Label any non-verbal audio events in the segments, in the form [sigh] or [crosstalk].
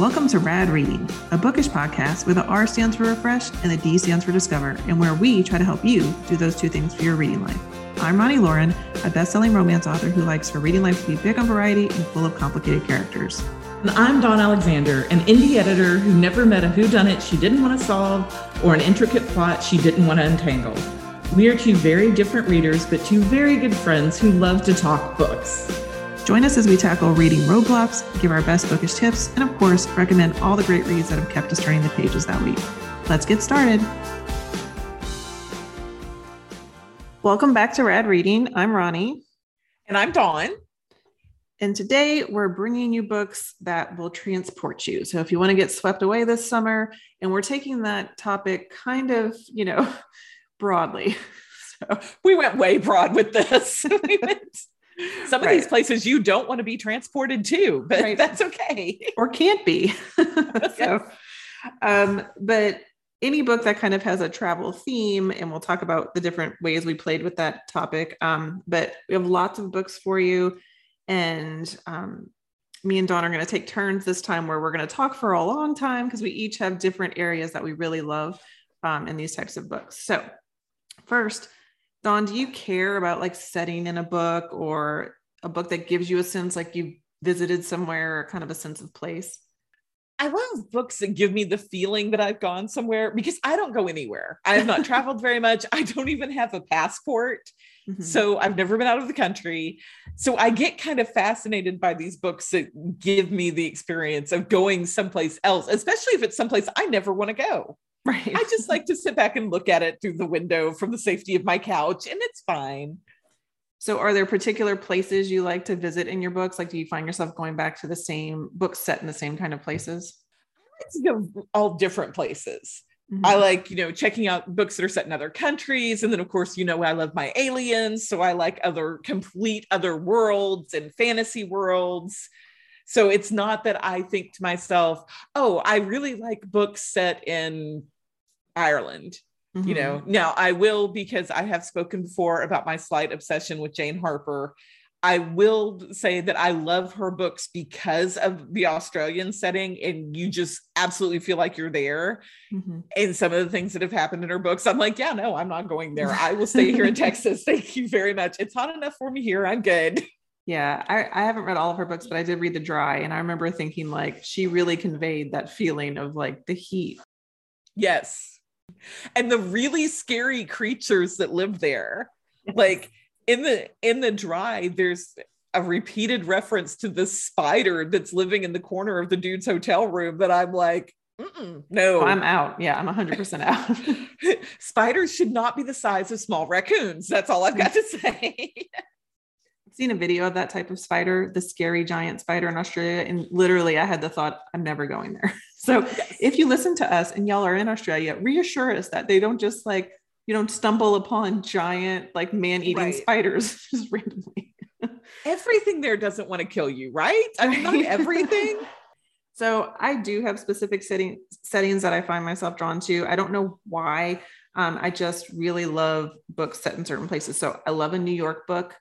Welcome to Rad Reading, a bookish podcast where the R stands for refresh and the D stands for discover, and where we try to help you do those two things for your reading life. I'm Roni Loren, a best-selling romance author who likes her reading life to be big on variety and full of complicated characters. And I'm Dawn Alexander, an indie editor who never met a whodunit she didn't want to solve or an intricate plot she didn't want to untangle. We are two very different readers, but two very good friends who love to talk books. Join us as we tackle reading roadblocks, give our best bookish tips, and of course, recommend all the great reads that have kept us turning the pages that week. Let's get started. Welcome back to Rad Reading. I'm Roni. And I'm Dawn. And today we're bringing you books that will transport you. So if you want to get swept away this summer, and we're taking that topic kind of, you know, [laughs] broadly. [laughs] So we went way broad with this. [laughs] we went some of right. these places you don't want to be transported to, but right. that's okay. Or can't be. [laughs] [laughs] so, um, but any book that kind of has a travel theme, and we'll talk about the different ways we played with that topic. Um, but we have lots of books for you. And um, me and Dawn are going to take turns this time where we're going to talk for a long time because we each have different areas that we really love um, in these types of books. So, first, Dawn, do you care about like setting in a book or a book that gives you a sense like you visited somewhere or kind of a sense of place? I love books that give me the feeling that I've gone somewhere because I don't go anywhere. I have not traveled very much. I don't even have a passport. Mm-hmm. So I've never been out of the country. So I get kind of fascinated by these books that give me the experience of going someplace else, especially if it's someplace I never want to go. Right. I just like to sit back and look at it through the window from the safety of my couch, and it's fine. So, are there particular places you like to visit in your books? Like, do you find yourself going back to the same books set in the same kind of places? I like to go all different places. Mm-hmm. I like, you know, checking out books that are set in other countries. And then, of course, you know, I love my aliens. So I like other complete other worlds and fantasy worlds. So it's not that I think to myself, oh, I really like books set in Ireland. Mm-hmm. You know, mm-hmm. now I will because I have spoken before about my slight obsession with Jane Harper. I will say that I love her books because of the Australian setting, and you just absolutely feel like you're there. Mm-hmm. And some of the things that have happened in her books, I'm like, yeah, no, I'm not going there. I will stay here in [laughs] Texas. Thank you very much. It's hot enough for me here. I'm good. Yeah, I, I haven't read all of her books, but I did read The Dry. And I remember thinking, like, she really conveyed that feeling of like the heat. Yes. And the really scary creatures that live there. Like in the in the dry, there's a repeated reference to the spider that's living in the corner of the dude's hotel room that I'm like, no, oh, I'm out. Yeah, I'm 100% out. [laughs] Spiders should not be the size of small raccoons. That's all I've got to [laughs] say [laughs] seen a video of that type of spider, the scary giant spider in Australia. And literally, I had the thought, I'm never going there. [laughs] So yes. if you listen to us and y'all are in Australia, reassure us that they don't just like, you don't stumble upon giant, like man eating right. spiders [laughs] just randomly. everything there doesn't want to kill you, right? I mean, not everything. [laughs] so I do have specific setting, settings that I find myself drawn to. I don't know why. Um, I just really love books set in certain places. So I love a New York book.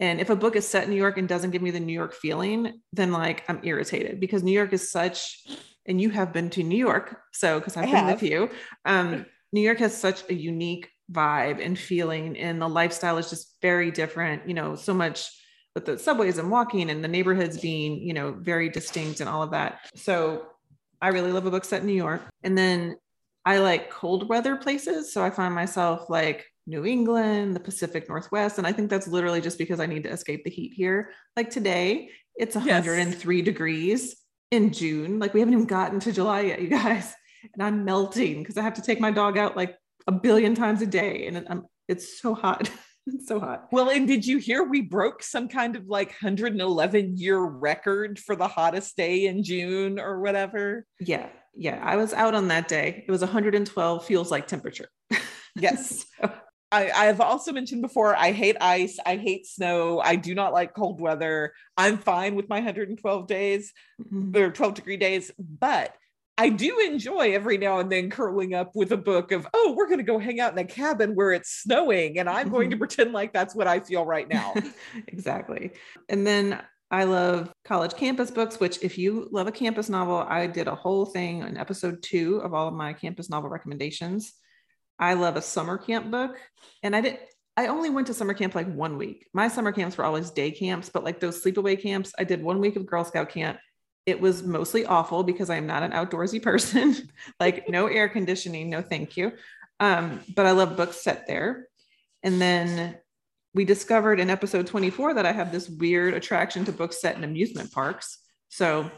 And if a book is set in New York and doesn't give me the New York feeling, then like I'm irritated because New York is such, and you have been to New York. So, because I've I been have. with you, um, New York has such a unique vibe and feeling, and the lifestyle is just very different. You know, so much with the subways and walking and the neighborhoods being, you know, very distinct and all of that. So, I really love a book set in New York. And then I like cold weather places. So I find myself like New England, the Pacific Northwest. And I think that's literally just because I need to escape the heat here. Like today, it's 103 yes. degrees in June. Like we haven't even gotten to July yet, you guys. [laughs] And I'm melting because I have to take my dog out like a billion times a day. And I'm, um, it's so hot. [laughs] it's so hot. Well, and did you hear we broke some kind of like 111 year record for the hottest day in June or whatever? Yeah. Yeah. I was out on that day. It was 112 feels like temperature. [laughs] Yes. so, I, have also mentioned before, I hate ice. I hate snow. I do not like cold weather. I'm fine with my 112 days mm-hmm. or 12 degree days, but I do enjoy every now and then curling up with a book of, oh, we're going to go hang out in a cabin where it's snowing. And I'm going to mm-hmm. pretend like that's what I feel right now. [laughs] exactly. And then I love college campus books, which, if you love a campus novel, I did a whole thing in episode two of all of my campus novel recommendations. I love a summer camp book. And I didn't, I only went to summer camp like one week. My summer camps were always day camps, but like those sleepaway camps, I did one week of Girl Scout camp. It was mostly awful because I am not an outdoorsy [laughs] person. like no air conditioning, no thank you. Um, but I love books set there. And then we discovered in episode 24 that I have this weird attraction to books set in amusement parks. So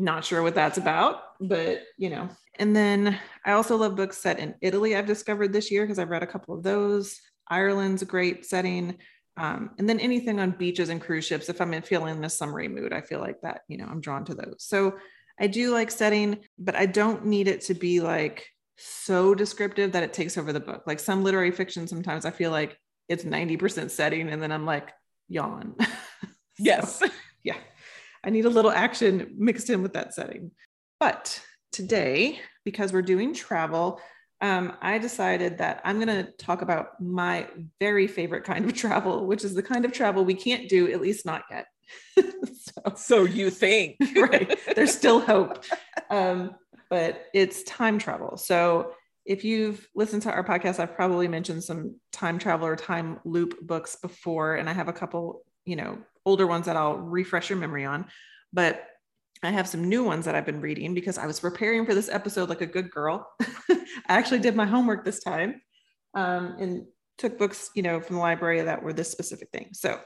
not sure what that's about, but you know. And then I also love books set in Italy. I've discovered this year because I've read a couple of those. Ireland's a great setting. Um, and then anything on beaches and cruise ships, if I'm feeling this summery mood, I feel like that, you know, I'm drawn to those. So I do like setting, but I don't need it to be like so descriptive that it takes over the book. Like some literary fiction, sometimes I feel like it's 90% setting and then I'm like, yawn. [laughs] so, yes. [laughs] Yeah. I need a little action mixed in with that setting. But today, because we're doing travel, um, I decided that I'm going to talk about my very favorite kind of [laughs] travel, which is the kind of travel we can't do, at least not yet. [laughs] so, so, you think, [laughs] right? There's still hope. Um, but it's time travel. So if you've listened to our podcast, I've probably mentioned some time travel or time loop books before, and I have a couple, you know, older ones that I'll refresh your memory on. But I have some new ones that I've been reading because I was preparing for this episode like a good girl. [laughs] I actually did my homework this time um, and took books, you know, from the library that were this specific thing. So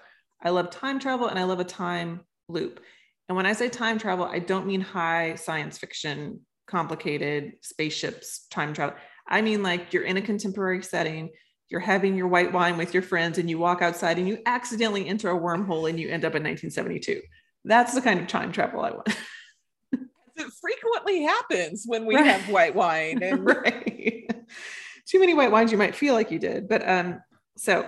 I love time travel and I love a time loop. And when I say time travel, I don't mean high science fiction, complicated spaceships, time travel. I mean, like you're in a contemporary setting, you're having your white wine with your friends, and you walk outside and you accidentally enter a wormhole and you end up in 1972 that's the kind of time travel I want. it frequently happens when we right. have white wine and [laughs] right. Too many white wines, you might feel like you did. But um, so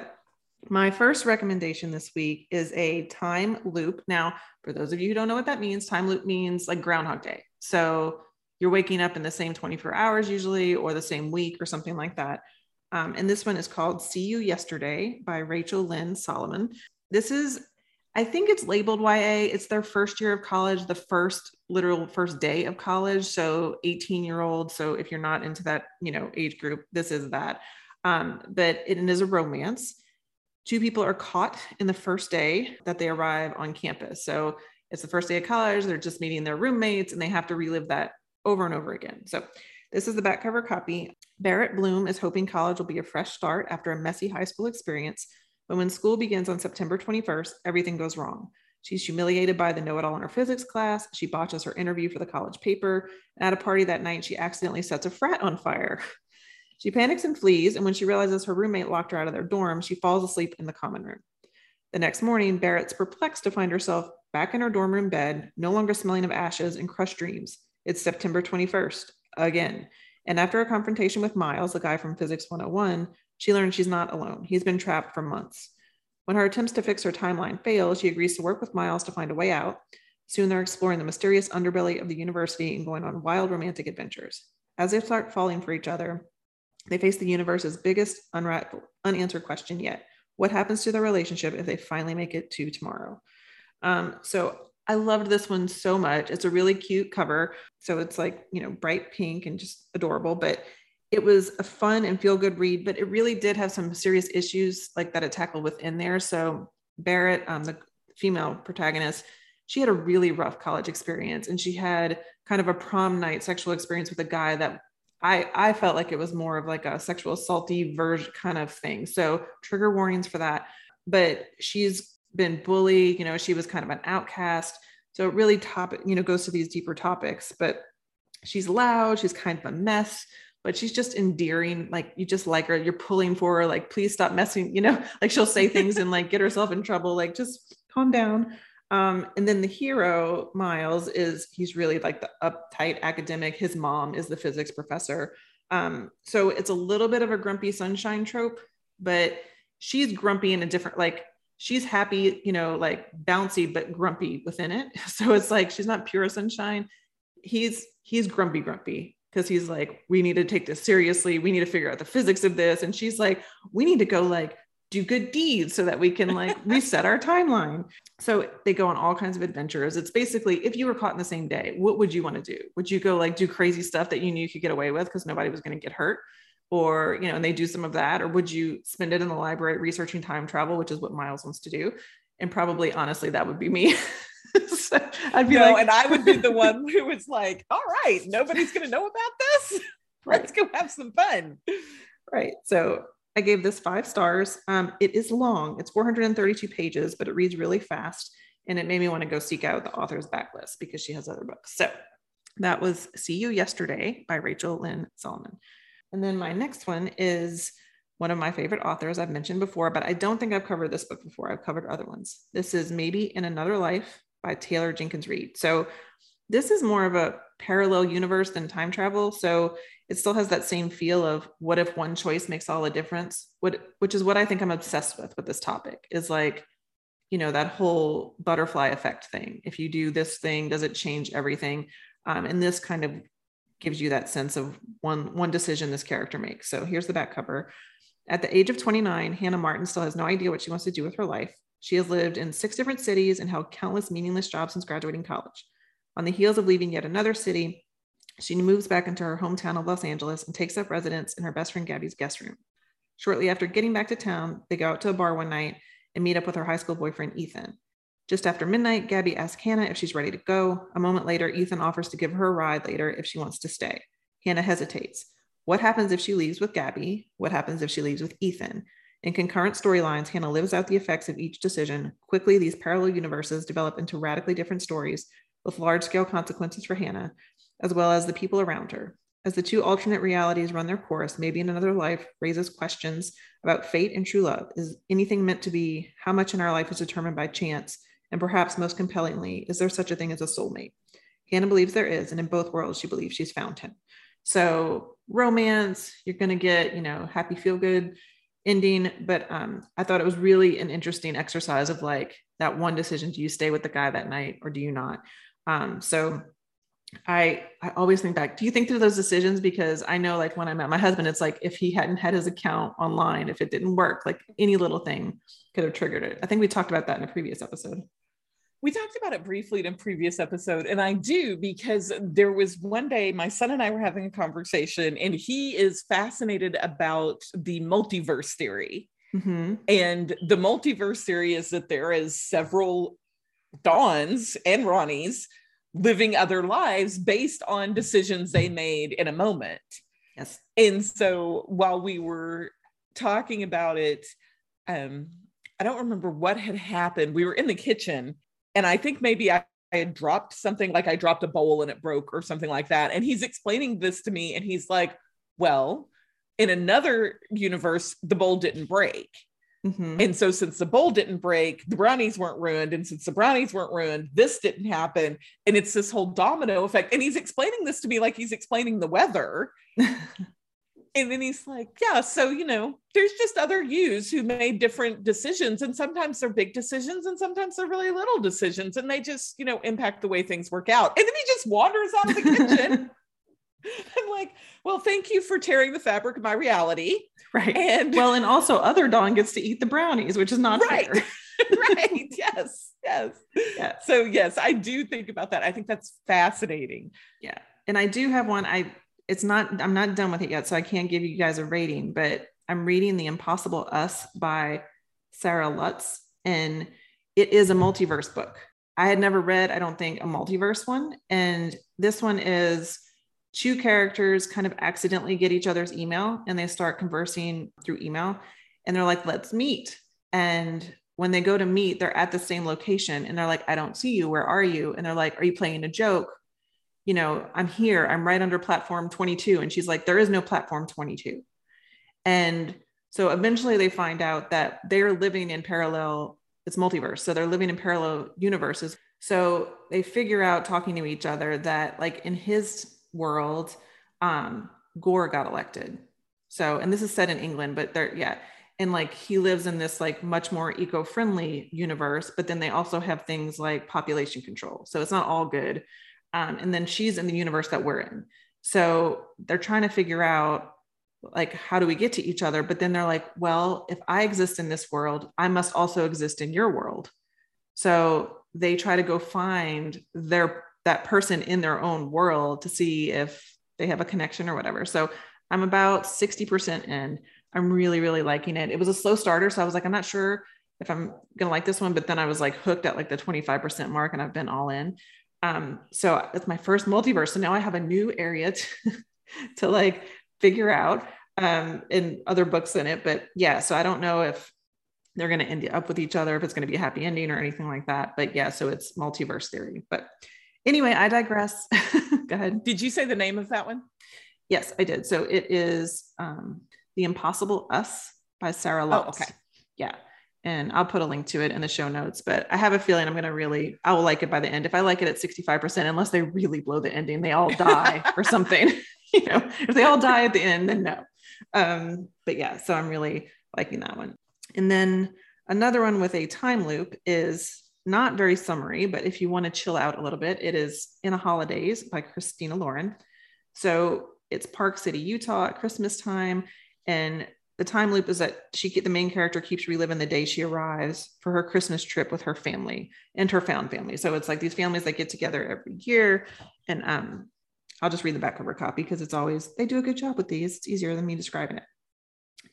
my first recommendation this week is a time loop. Now, for those of you who don't know what that means, time loop means like Groundhog Day. So you're waking up in the same 24 hours usually, or the same week, or something like that. Um, and this one is called See You Yesterday by Rachel Lynn Solomon. This is I think it's labeled YA. It's their first year of college, the first literal first day of college. So 18 year old. So if you're not into that, you know, age group, this is that. Um, but it is a romance. Two people are caught in the first day that they arrive on campus. So it's the first day of college. They're just meeting their roommates and they have to relive that over and over again. So this is the back cover copy. Barrett Bloom is hoping college will be a fresh start after a messy high school experience but when school begins on September 21st, everything goes wrong. She's humiliated by the know it all in her physics class. She botches her interview for the college paper. And at a party that night, she accidentally sets a frat on fire. [laughs] She panics and flees. And when she realizes her roommate locked her out of their dorm, she falls asleep in the common room. The next morning, Barrett's perplexed to find herself back in her dorm room bed, no longer smelling of ashes and crushed dreams. It's September 21st, again. And after a confrontation with Miles, the guy from Physics 101, she learns she's not alone. He's been trapped for months. When her attempts to fix her timeline fail, she agrees to work with Miles to find a way out. Soon they're exploring the mysterious underbelly of the university and going on wild romantic adventures. As they start falling for each other, they face the universe's biggest unanswered question yet. What happens to their relationship if they finally make it to tomorrow? Um, so I loved this one so much. It's a really cute cover. So it's like, you know, bright pink and just adorable, but it was a fun and feel good read, but it really did have some serious issues like that it tackled within there. So Barrett, um, the female protagonist, she had a really rough college experience and she had kind of a prom night sexual experience with a guy that I, I felt like it was more of like a sexual assaulty version kind of thing. So trigger warnings for that. But she's been bullied, you know, she was kind of an outcast. So it really topic, you know, goes to these deeper topics. But she's loud, she's kind of a mess but she's just endearing. Like you just like her. You're pulling for her. Like please stop messing. You know, [laughs] like she'll say [laughs] things and like get herself in trouble. Like just calm down. Um, and then the hero Miles is he's really like the uptight academic. His mom is the physics professor. Um, so it's a little bit of a grumpy sunshine trope, but she's grumpy in a different like she's happy, you know, like bouncy but grumpy within it. [laughs] So it's like she's not pure sunshine. He's he's grumpy grumpy because he's like, we need to take this seriously. We need to figure out the physics of this. And she's like, we need to go like do good deeds so that we can like [laughs] reset our timeline. So they go on all kinds of adventures. It's basically if you were caught in the same day, what would you want to do? Would you go like do crazy stuff that you knew you could get away with because nobody was going to get hurt? Or, you know, and they do some of that, or would you spend it in the library researching time travel, which is what Miles wants to do? And probably honestly, that would be me. [laughs] so I'd be no, like, and I would be the one who was like, all right, nobody's gonna know about this. [laughs] Right. Let's go have some fun. Right. So I gave this five stars. Um, it is long, it's 432 pages, but it reads really fast. And it made me want to go seek out the author's backlist because she has other books. So that was See You Yesterday by Rachel Lynn Solomon. And then my next one is one of my favorite authors I've mentioned before, but I don't think I've covered this book before. I've covered other ones. This is Maybe in Another Life by Taylor Jenkins Reid. So this is more of a parallel universe than time travel. So it still has that same feel of what if one choice makes all the difference what which is what i think i'm obsessed with with this topic is like you know that whole butterfly effect thing if you do this thing does it change everything um, and this kind of gives you that sense of one one decision this character makes so here's the back cover at the age of 29 hannah martin still has no idea what she wants to do with her life she has lived in six different cities and held countless meaningless jobs since graduating college on the heels of leaving yet another city she moves back into her hometown of Los Angeles and takes up residence in her best friend Gabby's guest room. Shortly after getting back to town, they go out to a bar one night and meet up with her high school boyfriend, Ethan. Just after midnight, Gabby asks Hannah if she's ready to go. A moment later, Ethan offers to give her a ride later if she wants to stay. Hannah hesitates. What happens if she leaves with Gabby? What happens if she leaves with Ethan? In concurrent storylines, Hannah lives out the effects of each decision. Quickly, these parallel universes develop into radically different stories with large scale consequences for Hannah, as well as the people around her. As the two alternate realities run their course, maybe in another life raises questions about fate and true love. Is anything meant to be? How much in our life is determined by chance? And perhaps most compellingly, is there such a thing as a soulmate? Hannah believes there is, and in both worlds, she believes she's found him. So, romance, you're going to get, you know, happy, feel good ending. But um, I thought it was really an interesting exercise of like that one decision do you stay with the guy that night or do you not? Um, so, I I always think back. Do you think through those decisions? Because I know, like when I met my husband, it's like if he hadn't had his account online, if it didn't work, like any little thing could have triggered it. I think we talked about that in a previous episode. We talked about it briefly in a previous episode, and I do because there was one day my son and I were having a conversation, and he is fascinated about the multiverse theory. Mm-hmm. And the multiverse theory is that there is several Dawns and Ronis living other lives based on decisions they made in a moment. Yes. And so while we were talking about it, um, I don't remember what had happened. We were in the kitchen, and I think maybe I, I had dropped something like I dropped a bowl and it broke or something like that. And he's explaining this to me, and he's like, Well, in another universe, the bowl didn't break. Mm-hmm. And so, since the bowl didn't break, the brownies weren't ruined. And since the brownies weren't ruined, this didn't happen. And it's this whole domino effect. And he's explaining this to me like he's explaining the weather. [laughs] and then he's like, Yeah, so, you know, there's just other yous who made different decisions. And sometimes they're big decisions and sometimes they're really little decisions. And they just, you know, impact the way things work out. And then he just wanders out of the kitchen. [laughs] [laughs] I'm like, well, thank you for tearing the fabric of my reality. Right. And well, and also other Dawn gets to eat the brownies, which is not right. fair. [laughs] right. Yes. Yes. Yeah. So yes, I do think about that. I think that's fascinating. Yeah. And I do have one. I it's not, I'm not done with it yet, so I can't give you guys a rating, but I'm reading The Impossible Us by Sarah Lotz. And it is a multiverse book. I had never read, I don't think, a multiverse one. And this one is two characters kind of accidentally get each other's email and they start conversing through email. And they're like let's meet. And when they go to meet they're at the same location and they're like i don't see you. Where are you? And they're like are you playing a joke? You know i'm here. I'm right under platform 22 and she's like there is no platform 22 and so eventually they find out that they're living in parallel it's multiverse. So they're living in parallel universes. So they figure out talking to each other that like in his world, um, Gore got elected. So, and this is set in England, but there, yeah. And like he lives in this like much more eco-friendly universe, but then they also have things like population control. So it's not all good. Um, and then she's in the universe that we're in. So they're trying to figure out like how do we get to each other but then they're like well if i exist in this world i must also exist in your world so they try to go find their that person in their own world to see if they have a connection or whatever so i'm about 60% in i'm really really liking it it was a slow starter so i was like i'm not sure if i'm gonna like this one but then i was like hooked at like the 25% mark and i've been all in um so it's my first multiverse so now i have a new area [laughs] to, to like figure out um, in other books in it. But yeah, so I don't know if they're going to end up with each other, if it's going to be a happy ending or anything like that. But yeah, so it's multiverse theory. But anyway, I digress. [laughs] Go ahead. Did you say the name of that one? Yes, I did. So it is um, The Impossible Us by Sarah Lotz. Oh, okay. Yeah. And I'll put a link to it in the show notes, but I have a feeling I'm going to really, I will like it by the end. If I like it at 65%, unless they really blow the ending, they all die [laughs] or something. [laughs] you know, if they all die at the end, then no. Um, but yeah, so I'm really liking that one. And then another one with a time loop is not very summary, but if you want to chill out a little bit, it is In a Holidaze by Christina Lauren. So it's Park City, Utah at Christmas time. And the time loop is that she the main character keeps reliving the day she arrives for her Christmas trip with her family and her found family. So it's like these families that get together every year. And um, I'll just read the back cover copy because it's always, they do a good job with these. It's easier than me describing it.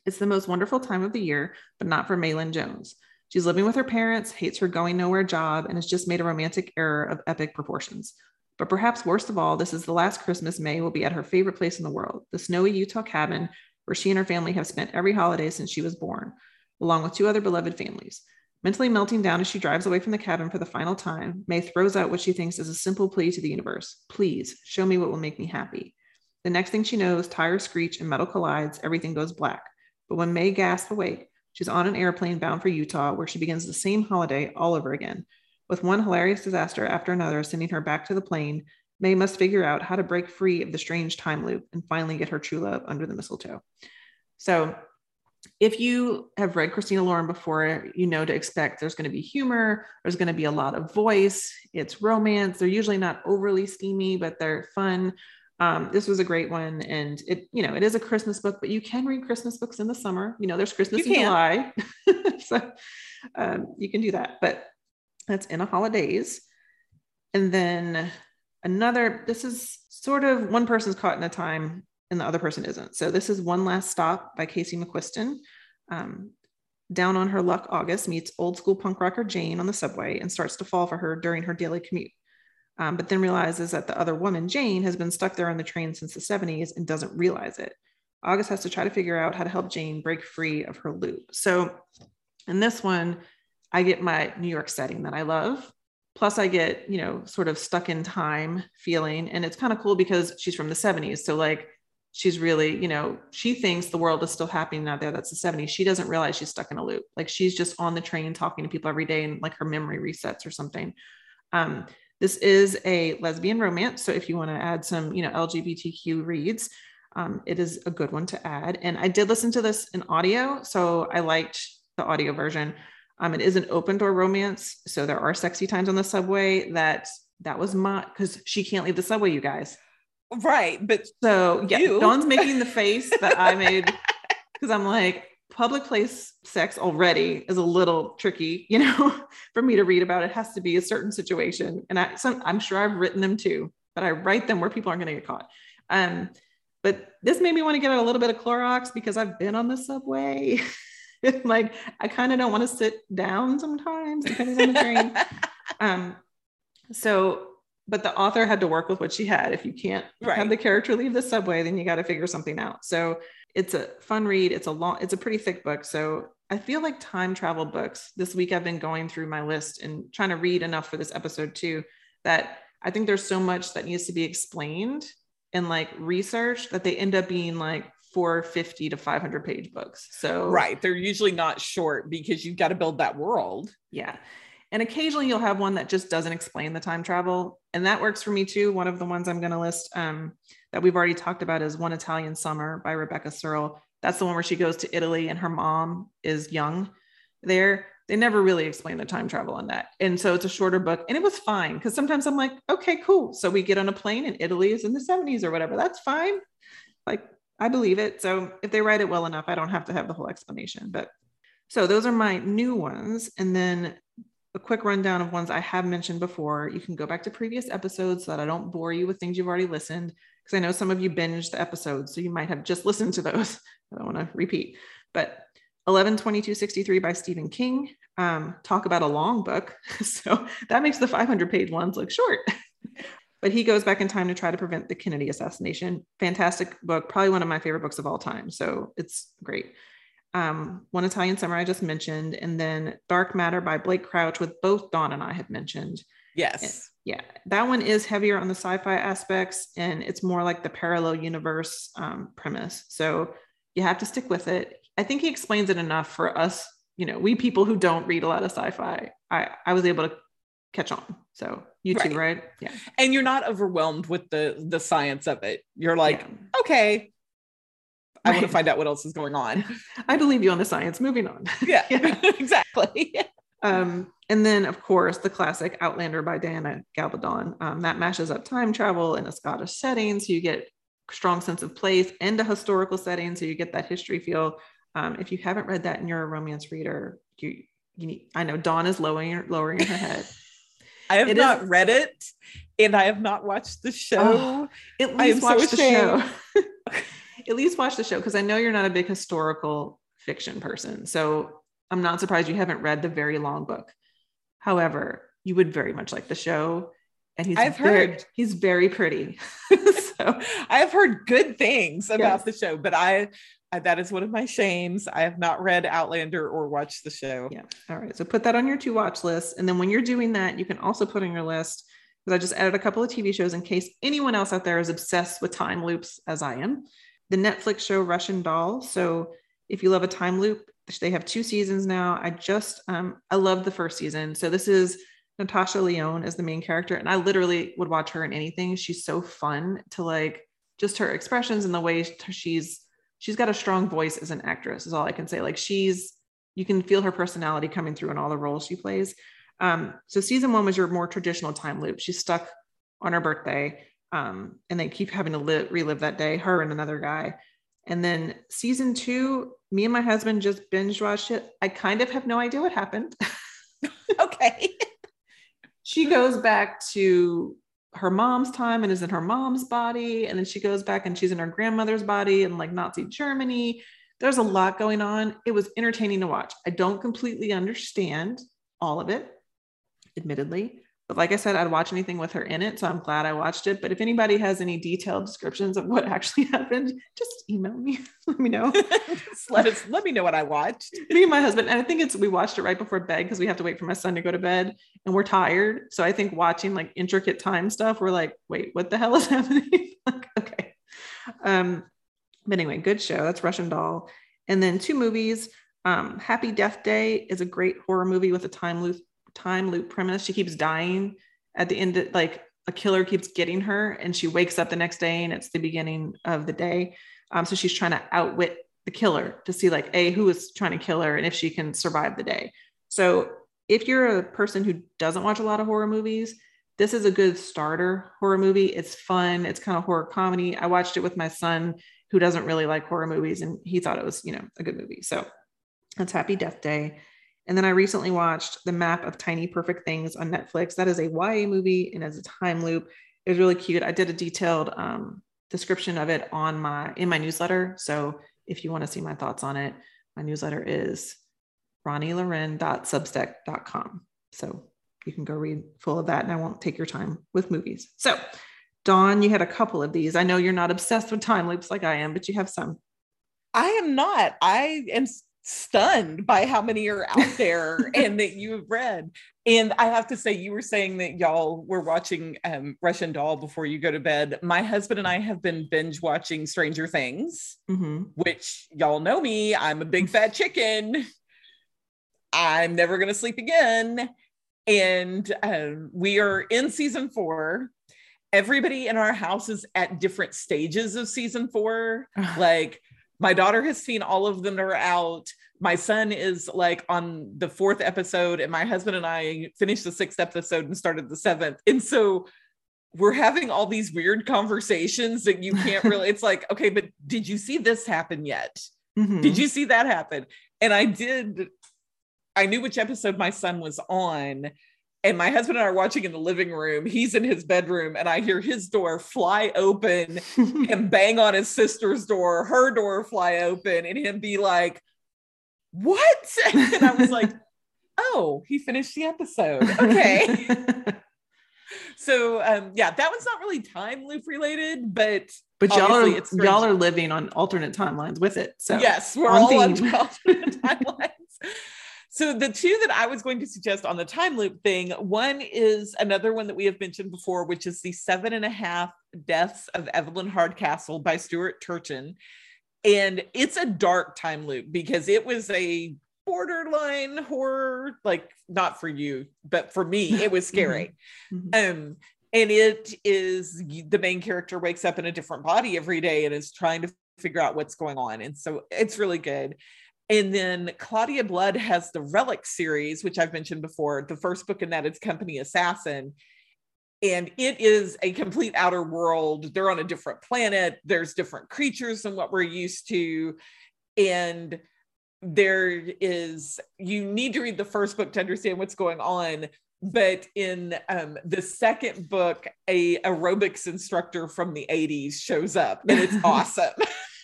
It's the most wonderful time of the year, but not for Maelyn Jones. She's living with her parents, hates her going nowhere job, and has just made a romantic error of epic proportions. But perhaps worst of all, this is the last Christmas Mae will be at her favorite place in the world, the snowy Utah cabin where she and her family have spent every holiday since she was born, along with two other beloved families. Mentally melting down as she drives away from the cabin for the final time, Mae throws out what she thinks is a simple plea to the universe Please show me what will make me happy. The next thing she knows, tires screech and metal collides, everything goes black. But when Mae gasps awake, she's on an airplane bound for Utah, where she begins the same holiday all over again. With one hilarious disaster after another sending her back to the plane, Mae must figure out how to break free of the strange time loop and finally get her true love under the mistletoe. So if you have read Christina Lauren before, you know to expect there's going to be humor, there's going to be a lot of voice, it's romance. They're usually not overly steamy, but they're fun. Um, this was a great one, and it you know it is a Christmas book, but you can read Christmas books in the summer. You know, there's Christmas in July, [laughs] so um, you can do that. But that's in a Holidaze, and then another. This is sort of one person's caught in a time and the other person isn't. So this is One Last Stop by Casey McQuiston. Um, down on her luck, August meets old school punk rocker Jane on the subway and starts to fall for her during her daily commute. Um, but then realizes that the other woman, Jane, has been stuck there on the train since the 70s and doesn't realize it. August has to try to figure out how to help Jane break free of her loop. So in this one, I get my New York setting that I love. Plus, I get, you know, sort of stuck in time feeling. And it's kind of cool because she's from the 70s. So, like, she's really, you know, she thinks the world is still happening out there. That's the 70s. She doesn't realize she's stuck in a loop. Like she's just on the train talking to people every day and like her memory resets or something. Um, this is a lesbian romance. So if you want to add some, you know, LGBTQ reads, um, it is a good one to add. And I did listen to this in audio. So I liked the audio version. Um, it is an open door romance. So there are sexy times on the subway that that was my, because she can't leave the subway, you guys. Right. But so yeah, you. Dawn's making the face that I made [laughs] because I'm like, public place sex already is a little tricky, you know, [laughs] for me to read about. It has to be a certain situation. And I some, I'm sure I've written them too, but I write them where people aren't going to get caught. Um, but this made me want to get a little bit of Clorox because I've been on the subway. [laughs] like I kind of don't want to sit down sometimes, depending on the train. [laughs] um, so but the author had to work with what she had. If you can't right. have the character leave the subway, then you got to figure something out. So it's a fun read. It's a long, it's a pretty thick book. So I feel like time travel books this week, I've been going through my list and trying to read enough for this episode too, that I think there's so much that needs to be explained and like research that they end up being like 450 to 500 page books. So, right. They're usually not short because you've got to build that world. Yeah. And occasionally you'll have one that just doesn't explain the time travel. And that works for me too. One of the ones I'm going to list um, that we've already talked about is One Italian Summer by Rebecca Serle. That's the one where she goes to Italy and her mom is young there. They never really explain the time travel on that. And so it's a shorter book. And it was fine because sometimes I'm like, okay, cool. So we get on a plane and Italy is in the 70s or whatever. That's fine. Like I believe it. So if they write it well enough, I don't have to have the whole explanation. But so those are my new ones. And then a quick rundown of ones I have mentioned before. You can go back to previous episodes so that I don't bore you with things you've already listened, because I know some of you binged the episodes, so you might have just listened to those. [laughs] I don't want to repeat. But 11/22/63 by Stephen King. Um, talk about a long book. [laughs] So that makes the 500 page ones look short. [laughs] but he goes back in time to try to prevent the Kennedy assassination. Fantastic book, probably one of my favorite books of all time. So it's great um, One Italian Summer I just mentioned, and then Dark Matter by Blake Crouch, with both Dawn and I had mentioned. Yes. Yeah, that one is heavier on the sci-fi aspects, and it's more like the parallel universe um, premise. So you have to stick with it. I think he explains it enough for us. You know, we people who don't read a lot of sci-fi. I I was able to catch on. So you too, right? right? Yeah. And you're not overwhelmed with the the science of it. You're like, yeah. okay, I want to find out what else is going on. [laughs] I believe you on the science. Moving on. Yeah, [laughs] yeah. [laughs] exactly. Um, and then, of course, the classic Outlander by Diana Gabaldon. Um, that mashes up time travel in a Scottish setting, so you get strong sense of place and a historical setting, so you get that history feel. Um, if you haven't read that and you're a romance reader, you you need. I know Dawn is lowering lowering her head. [laughs] I have it not is, read it, and I have not watched the show. Oh, at least watch so the show. [laughs] at least watch the show because I know you're not a big historical fiction person. So I'm not surprised you haven't read the very long book. However, you would very much like the show. And he's I've very, heard he's very pretty. [laughs] so I've heard good things about yes. the show, but I, I that is one of my shames. I have not read Outlander or watched the show. Yeah. All right. So put that on your to watch list. And then when you're doing that, you can also put on your list because I just added a couple of TV shows in case anyone else out there is obsessed with time loops as I am the Netflix show Russian Doll. So if you love a time loop, they have two seasons now. I just um, I love the first season. So this is Natasha Lyonne as the main character, and I literally would watch her in anything. She's so fun to like just her expressions and the way she's she's got a strong voice as an actress is all I can say. Like she's you can feel her personality coming through in all the roles she plays. Um, so season one was your more traditional time loop. She's stuck on her birthday um, and they keep having to li- relive that day, her and another guy. And then season two, me and my husband just binge watched it. I kind of have no idea what happened. [laughs] okay. she goes back to her mom's time and is in her mom's body. And then she goes back and she's in her grandmother's body in like Nazi Germany. There's a lot going on. It was entertaining to watch. I don't completely understand all of it, admittedly. But like I said, I'd watch anything with her in it. So I'm glad I watched it. But if anybody has any detailed descriptions of what [laughs] actually happened, just email me. [laughs] let me know. [laughs] let us let me know what I watched. Me and my husband, and I think it's we watched it right before bed because we have to wait for my son to go to bed and we're tired. So I think watching like intricate time stuff, we're like, wait, what the hell is happening? like, okay. Um, but anyway, good show. That's Russian doll. And then two movies. Um, Happy Death Day is a great horror movie with a time loop time loop premise. She keeps dying at the end, of, like a killer keeps getting her, and she wakes up the next day, and it's the beginning of the day. Um, so she's trying to outwit the killer to see like a who is trying to kill her and if she can survive the day. So if you're a person who doesn't watch a lot of horror movies, this is a good starter horror movie. It's fun. It's kind of horror comedy. I watched it with my son who doesn't really like horror movies and he thought it was, you know, a good movie. So that's Happy Death Day. And then I recently watched The Map of Tiny Perfect Things on Netflix. That is a YA movie and as a time loop. It was really cute. I did a detailed um, description of it on my in my newsletter. So if you want to see my thoughts on it, my newsletter is roniloren.substack.com. So you can go read full of that and I won't take your time with movies. So Dawn, you had a couple of these. I know you're not obsessed with time loops like I am, but you have some. I am not. I am stunned by how many are out there and that you have read. And I have to say, you were saying that y'all were watching um, Russian Doll before you go to bed. My husband and I have been binge watching Stranger Things, mm-hmm. which y'all know me. I'm a big fat chicken. I'm never going to sleep again. And um, we are in season four. Everybody in our house is at different stages of season four. [sighs] like, my daughter has seen all of them that are out. My son is like on the fourth episode, and my husband and I finished the sixth episode and started the seventh. And so we're having all these weird conversations that you can't really it's like okay but did you see this happen yet mm-hmm. did you see that happen and i did i knew which episode my son was on and my husband and I are watching in the living room. He's in his bedroom, and I hear his door fly open [laughs] and bang on his sister's door, her door fly open, and him be like, What? [laughs] And I was like, Oh, he finished the episode. Okay. [laughs] so um yeah, that one's not really time loop related, but but y'all are y'all are living on alternate timelines with it. So yes, we're all on alternate timelines. So the two that I was going to suggest on the time loop thing, one is another one that we have mentioned before, which is the seven and a half deaths of Evelyn Hardcastle by Stuart Turton. And it's a dark time loop because it was a borderline horror, like not for you, but for me, it was [laughs] scary. mm-hmm. Um, and it is the main character wakes up in a different body every day and is trying to figure out what's going on. And so it's really good. And then Claudia Blood has the Relic series, which I've mentioned before. The first book in that is Company Assassin. And it is a complete outer world. They're on a different planet. There's different creatures than what we're used to. And there is, you need to read the first book to understand what's going on. But in um, the second book, a aerobics instructor from the 80s shows up and it's [laughs] awesome.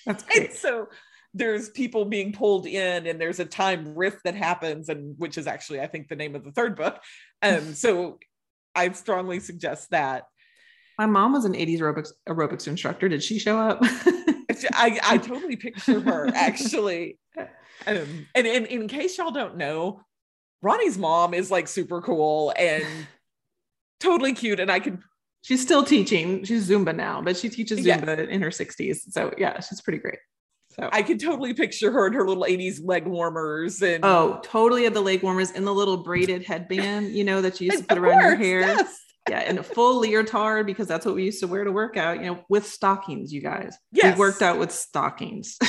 That's [laughs] great. so there's people being pulled in and there's a time rift that happens and which is actually i think the name of the third book. Um [laughs] so i strongly suggest that. My mom was an 80s aerobics aerobics instructor. Did she show up? [laughs] I, I [laughs] totally picture her actually. Um and, and in case y'all don't know roni's mom is like super cool and totally cute and i can she's still teaching. She's zumba now but she teaches zumba in her 60s so yeah she's pretty great so I could totally picture her in her little 80s leg warmers and oh, totally of the leg warmers and the little braided headband, you know, that you used to put around course, your hair. Yes. Yeah, and a full leotard because that's what we used to wear to work out, you know, with stockings, you guys. Yes. We worked out with stockings. [laughs]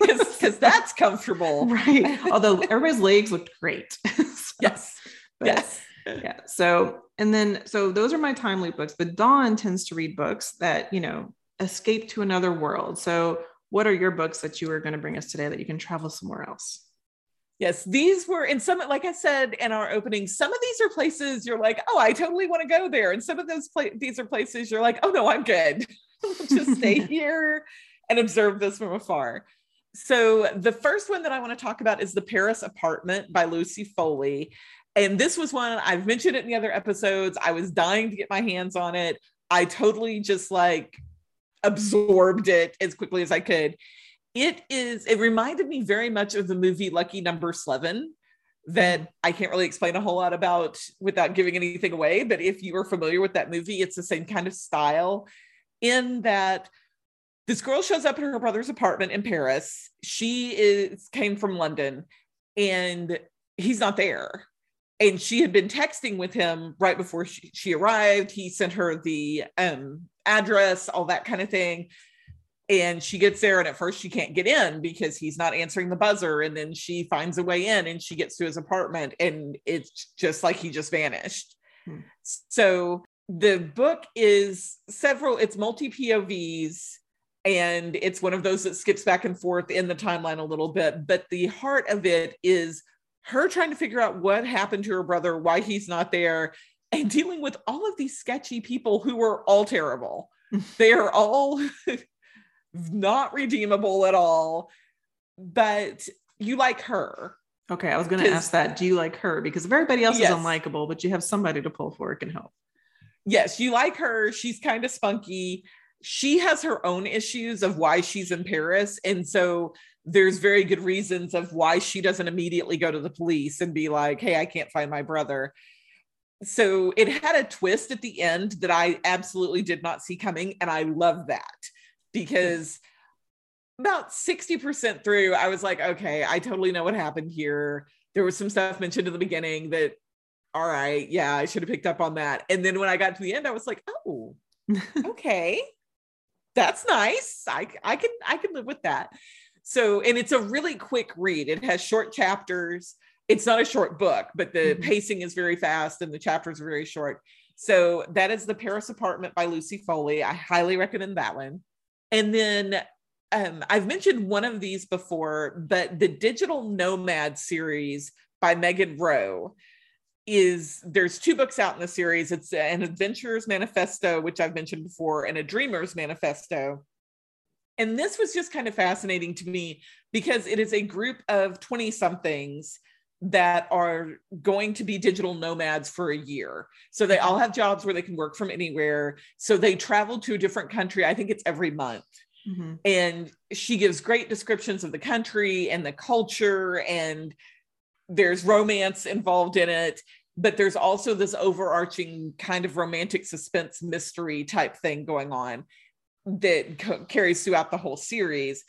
Because that's comfortable. [laughs] Right. Although everybody's legs looked great. [laughs] so, yes. Yes. Yeah. So, and then, so those are my time loop books, but Dawn tends to read books that, you know, escape to another world. So what are your books that you are going to bring us today that you can travel somewhere else? Yes, these were in some, like I said in our opening, some of these are places you're like, oh, I totally want to go there. And some of those pla- these are places you're like, oh no, I'm good. [laughs] just stay [laughs] here and observe this from afar. So the first one that I want to talk about is The Paris Apartment by Lucy Foley. And this was one I've mentioned it in the other episodes. I was dying to get my hands on it. I totally just like absorbed it as quickly as I could. It is, it reminded me very much of the movie Lucky Number Slevin that mm-hmm. I can't really explain a whole lot about without giving anything away. But if you are familiar with that movie, it's the same kind of style in that this girl shows up in her brother's apartment in Paris. She is came from London and he's not there. And she had been texting with him right before she, she arrived. He sent her the um, address, all that kind of thing. And she gets there, and at first she can't get in because he's not answering the buzzer. And then she finds a way in and she gets to his apartment, and it's just like he just vanished. Hmm. So the book is several, it's multi POVs, and it's one of those that skips back and forth in the timeline a little bit. But the heart of it is her trying to figure out what happened to her brother, why he's not there, and dealing with all of these sketchy people who were all terrible. [laughs] they are all [laughs] not redeemable at all, but you like her. Okay, I was going to ask that. Do you like her? Because if everybody else yes. is unlikable, but you have somebody to pull for, it can help. Yes, you like her. She's kind of spunky. She has her own issues of why she's in Paris. And so there's very good reasons of why she doesn't immediately go to the police and be like, hey, I can't find my brother so it had a twist at the end that I absolutely did not see coming. And I love that because about 60% through, I was like, okay, I totally know what happened here. There was some stuff mentioned in the beginning that, all right, yeah, I should have picked up on that. And then when I got to the end, I was like, oh, [laughs] okay, that's nice. I, I can I can live with that. So, and it's a really quick read. It has short chapters it's not a short book, but the mm-hmm. pacing is very fast and the chapters are very short. So that is The Paris Apartment by Lucy Foley. I highly recommend that one. And then um, I've mentioned one of these before, but the Digital Nomad series by Megan Rowe is there's two books out in the series. It's an Adventurer's Manifesto, which I've mentioned before, and a Dreamer's Manifesto. And this was just kind of fascinating to me because it is a group of 20 somethings that are going to be digital nomads for a year. So they all have jobs where they can work from anywhere. So they travel to a different country. I think it's every month. Mm-hmm. And she gives great descriptions of the country and the culture, and there's romance involved in it. But there's also this overarching kind of romantic suspense mystery type thing going on that c- carries throughout the whole series.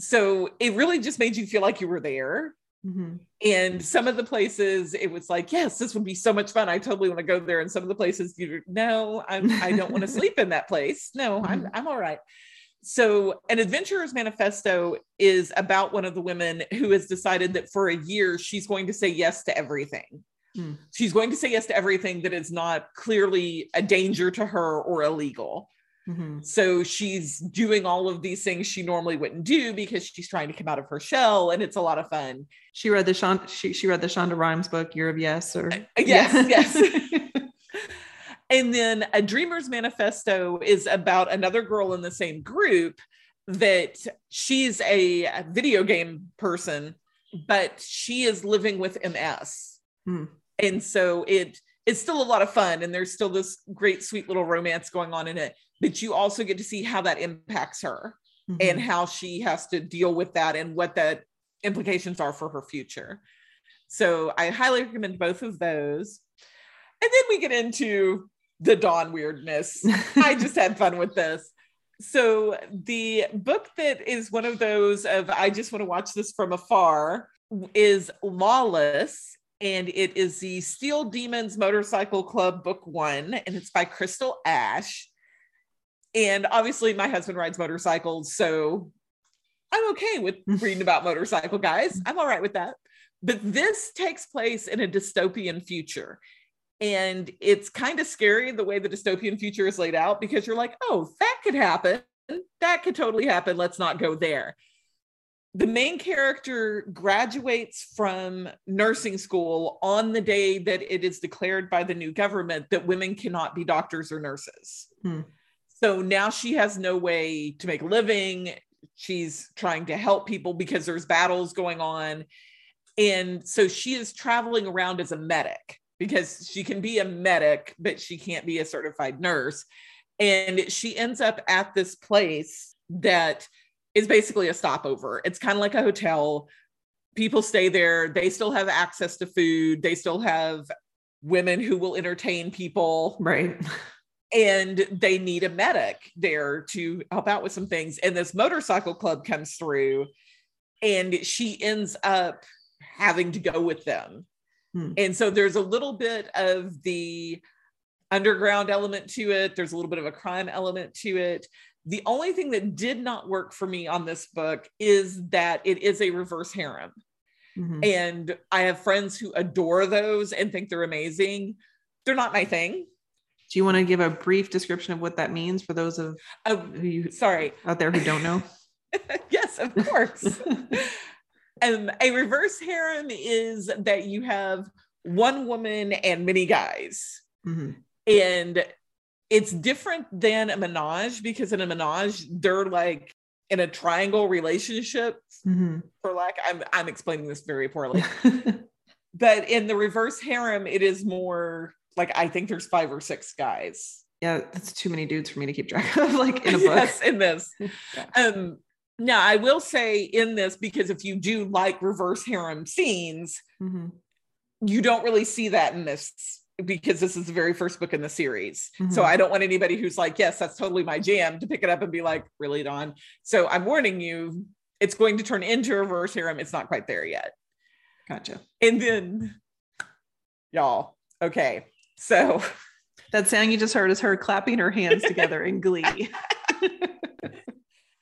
So it really just made you feel like you were there Mm-hmm. And some of the places it was like, yes, this would be so much fun. I totally want to go there. And some of the places you no, I'm I don't want to [laughs] sleep in that place. No, I'm mm-hmm. I'm all right. So an adventurer's manifesto is about one of the women who has decided that for a year she's going to say yes to everything. Mm. She's going to say yes to everything that is not clearly a danger to her or illegal. Mm-hmm. So she's doing all of these things she normally wouldn't do because she's trying to come out of her shell, and it's a lot of fun. She read the Shonda, she, she read the Shonda Rhimes book, Year of Yes, or uh, yes, yes. [laughs] [laughs] and then a Dreamer's Manifesto is about another girl in the same group that she's a video game person, but she is living with MS, mm. and so it it's still a lot of fun, and there's still this great, sweet little romance going on in it but you also get to see how that impacts her mm-hmm. and how she has to deal with that and what the implications are for her future. So I highly recommend both of those. And then we get into the dawn weirdness. [laughs] I just had fun with this. So the book that is one of those of I just want to watch this from afar is Lawless and it is the Steel Demons Motorcycle Club book 1 and it's by Crystal Ash and obviously, my husband rides motorcycles, so I'm okay with [laughs] reading about motorcycle guys. I'm all right with that. But this takes place in a dystopian future. And it's kind of scary the way the dystopian future is laid out because you're like, oh, that could happen. That could totally happen. Let's not go there. The main character graduates from nursing school on the day that it is declared by the new government that women cannot be doctors or nurses. Hmm. So now she has no way to make a living. She's trying to help people because there's battles going on. And so she is traveling around as a medic because she can be a medic, but she can't be a certified nurse. And she ends up at this place that is basically a stopover. It's kind of like a hotel. People stay there, they still have access to food, they still have women who will entertain people. Right and they need a medic there to help out with some things. And this motorcycle club comes through, and she ends up having to go with them. Hmm. And so there's a little bit of the underground element to it, there's a little bit of a crime element to it. The only thing that did not work for me on this book is that it is a reverse harem. Mm-hmm. And I have friends who adore those and think they're amazing. They're not my thing do you want to give a brief description of what that means for those of who you sorry out there who don't know? [laughs] yes, of course. [laughs] um, a reverse harem is that you have one woman and many guys, mm-hmm. and it's different than a menage because in a menage they're like in a triangle relationship. Mm-hmm. For lack, I'm I'm explaining this very poorly. [laughs] but in the reverse harem, it is more like I think there's five or six guys. Yeah, that's too many dudes for me to keep track of, [laughs] like in a [laughs] book. yes, in this. yeah. Um now I will say in this, because if you do like reverse harem scenes, mm-hmm. you don't really see that in this because this is the very first book in the series. Mm-hmm. So I don't want anybody who's like, yes, that's totally my jam to pick it up and be like, really, Dawn? So I'm warning you, it's going to turn into a reverse harem. It's not quite there yet. Gotcha. And then, y'all, okay. So [laughs] that sound you just heard is her clapping her hands together in glee. [laughs]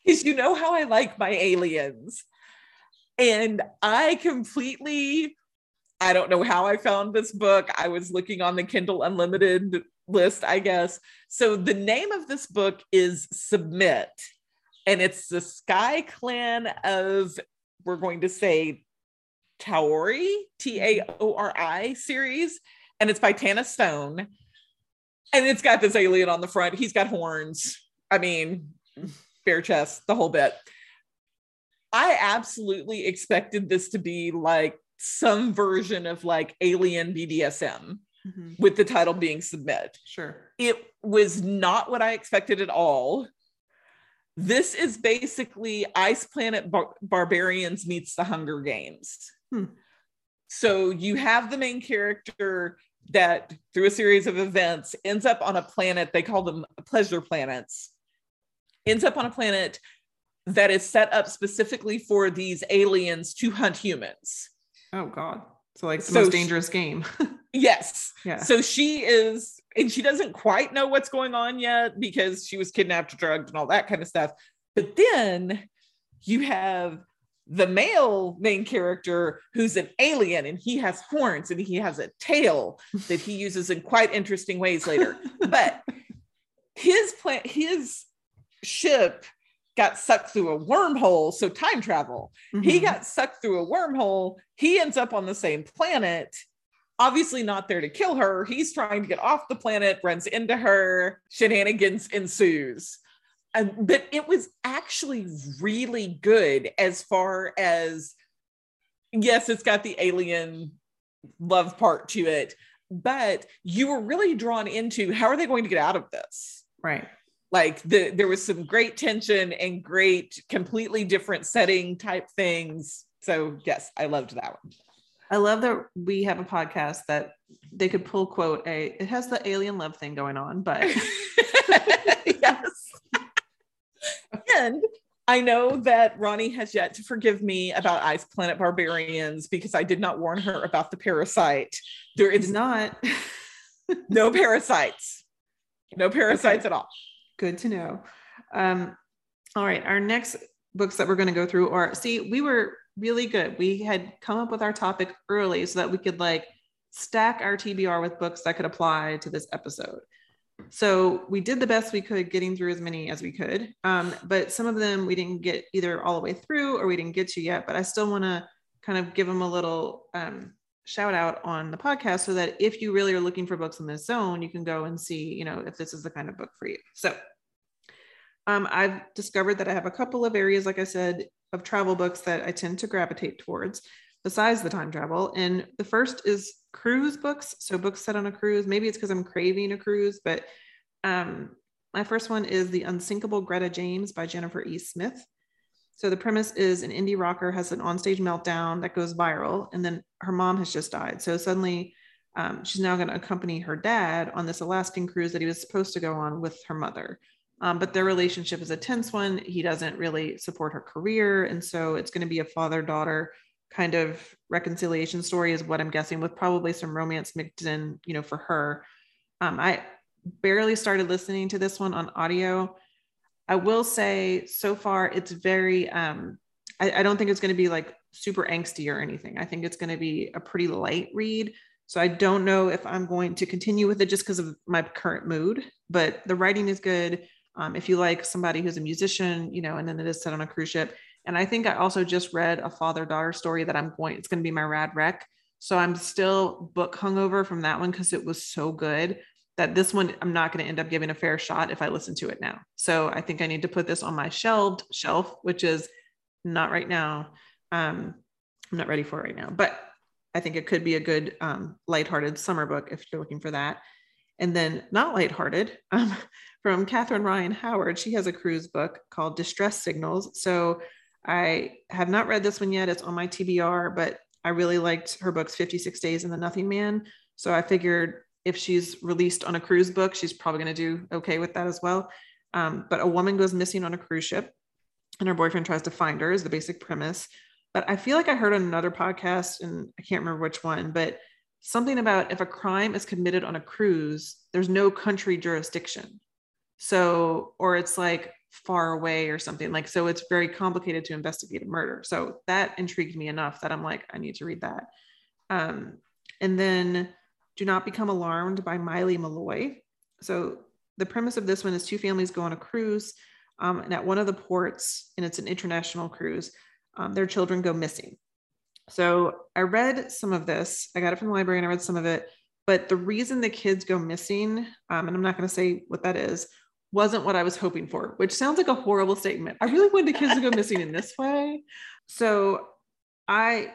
Because you know how I like my aliens. And I completely, I don't know how I found this book. I was looking on the Kindle Unlimited list, I guess. So the name of this book is Submit, and it's the Sky Clan of, we're going to say, Taori, T A O R I series, and it's by Tana Stone. And it's got this alien on the front. He's got horns. I mean, bare chest, the whole bit. I absolutely expected this to be like some version of like alien BDSM mm-hmm. with the title being Submit. Sure. It was not what I expected at all. This is basically Ice Planet Bar- Barbarians meets the Hunger Games. Hmm. So you have the main character that, through a series of events, ends up on a planet. They call them pleasure planets. Ends up on a planet that is set up specifically for these aliens to hunt humans. Oh God. So like the so most dangerous she, game. [laughs] yes. Yeah. So she is, and she doesn't quite know what's going on yet because she was kidnapped, drugged, and all that kind of stuff. But then you have the male main character who's an alien and he has horns and he has a tail that he uses in quite interesting ways later. [laughs] but his plan, his ship got sucked through a wormhole. So time travel. Mm-hmm. He got sucked through a wormhole. He ends up on the same planet. Obviously, not there to kill her. He's trying to get off the planet, runs into her, shenanigans ensues. Um, but it was actually really good as far as, yes, it's got the alien love part to it, but you were really drawn into how are they going to get out of this? Right like the there was some great tension and great completely different setting type things so yes i loved that one i love that we have a podcast that they could pull quote a it has the alien love thing going on but [laughs] [laughs] yes and I know that Roni has yet to forgive me about Ice Planet Barbarians because I did not warn her about the parasite. There is not [laughs] no parasites. No parasites okay. at all. Good to know. Um, all right, our next books that we're going to go through are see, we were really good. We had come up with our topic early so that we could like stack our TBR with books that could apply to this episode. So we did the best we could getting through as many as we could. Um, but some of them we didn't get either all the way through or we didn't get to yet. But I still want to kind of give them a little um, shout out on the podcast so that if you really are looking for books in this zone, you can go and see, you know, if this is the kind of book for you. So um, I've discovered that I have a couple of areas, like I said, of travel books that I tend to gravitate towards besides the time travel. And the first is cruise books. So books set on a cruise. Maybe it's because I'm craving a cruise, but um, my first one is The Unsinkable Greta James by Jennifer E. Smith. So the premise is an indie rocker has an onstage meltdown that goes viral, and then her mom has just died. So suddenly, um, she's now going to accompany her dad on this Alaskan cruise that he was supposed to go on with her mother. Um, but their relationship is a tense one. He doesn't really support her career, and so it's going to be a father-daughter kind of reconciliation story, is what I'm guessing, with probably some romance mixed in, you know, for her. Um, I barely started listening to this one on audio I will say so far it's very um I, I don't think it's going to be like super angsty or anything. I think it's going to be a pretty light read. So I don't know if I'm going to continue with it just because of my current mood, but the writing is good. Um, if you like somebody who's a musician, you know, and then it is set on a cruise ship. And I think I also just read a father daughter story that I'm going, it's going to be my rad rec. So I'm still book hungover from that one because it was so good that this one I'm not going to end up giving a fair shot if I listen to it now. So I think I need to put this on my shelved shelf, which is not right now. Um, I'm not ready for it right now, but I think it could be a good um, lighthearted summer book if you're looking for that. And then not lighthearted [laughs] um, from Catherine Ryan Howard. She has a cruise book called Distress Signals. So I have not read this one yet. It's on my TBR, but I really liked her books 56 Days and The Nothing Man. So I figured if she's released on a cruise book, she's probably going to do okay with that as well. Um, but a woman goes missing on a cruise ship and her boyfriend tries to find her, is the basic premise. But I feel like I heard on another podcast, and I can't remember which one, but something about if a crime is committed on a cruise, there's no country jurisdiction. So, or it's like far away or something like so it's very complicated to investigate a murder so that intrigued me enough that i'm like i need to read that um, and then do Not Become Alarmed by Maile Meloy. so the premise of this one is two families go on a cruise, um, and at one of the ports, and it's an international cruise, um, their children go missing. So I read some of this. I got it from the library and I read some of it. But the reason the kids go missing, um, and I'm not going to say what that is, wasn't what I was hoping for, which sounds like a horrible statement. I really wanted the kids to go missing in this way. So I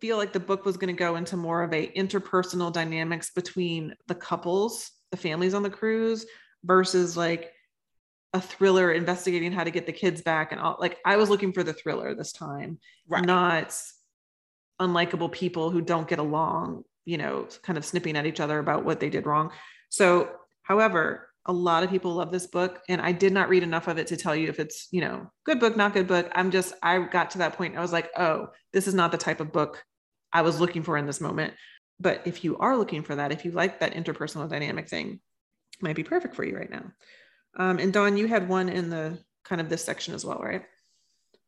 feel like the book was going to go into more of a interpersonal dynamics between the couples, the families on the cruise versus like a thriller investigating how to get the kids back and all like I was looking for the thriller this time, right. not unlikable people who don't get along, you know, kind of snipping at each other about what they did wrong. So, however, a lot of people love this book and I did not read enough of it to tell you if it's, you know, good book, not good book. I'm just I got to that point I was like, "Oh, this is not the type of book I was looking for in this moment." But if you are looking for that, if you like that interpersonal dynamic thing, might be perfect for you right now. Um, and Dawn, you had one in the kind of this section as well, right?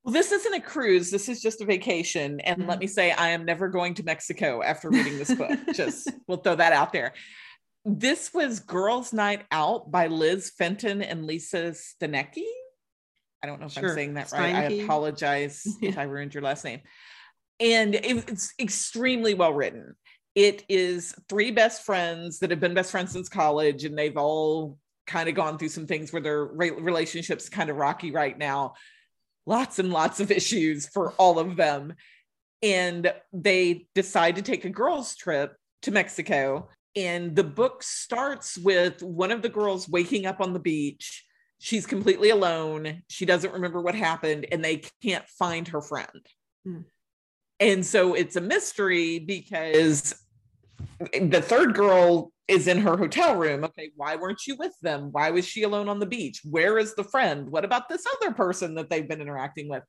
Well, this isn't a cruise. This is just a vacation. And mm-hmm. let me say, I am never going to Mexico after reading this book. [laughs] just we'll throw that out there. This was Girls' Night Out by Liz Fenton and Lisa Steinke. I don't know if sure. I'm saying that right. I apologize [laughs] if I ruined your last name. And it's extremely well written. It is three best friends that have been best friends since college, and they've all kind of gone through some things where their relationships kind of rocky right now lots and lots of issues for all of them and they decide to take a girls trip to mexico and the book starts with one of the girls waking up on the beach she's completely alone she doesn't remember what happened and they can't find her friend mm. and so it's a mystery because the third girl is in her hotel room. Okay, why weren't you with them? Why was she alone on the beach? Where is the friend? What about this other person that they've been interacting with?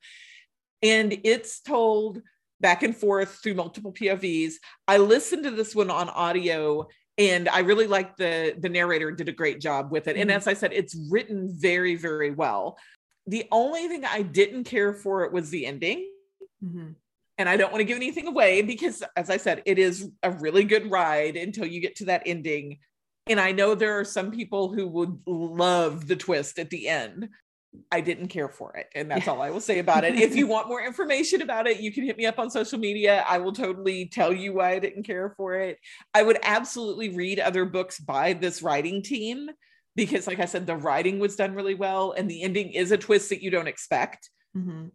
And it's told back and forth through multiple POVs. I listened to this one on audio and I really like the the narrator did a great job with it. Mm-hmm. And as I said, it's written very very well. The only thing I didn't care for it was the ending. Mm-hmm and I don't want to give anything away because, as I said, it is a really good ride until you get to that ending. And I know there are some people who would love the twist at the end. I didn't care for it. And that's all I will say about it. if you [laughs] want more information about it, you can hit me up on social media. I will totally tell you why I didn't care for it. I would absolutely read other books by this writing team because, like I said, the writing was done really well and the ending is a twist that you don't expect. Mm-hmm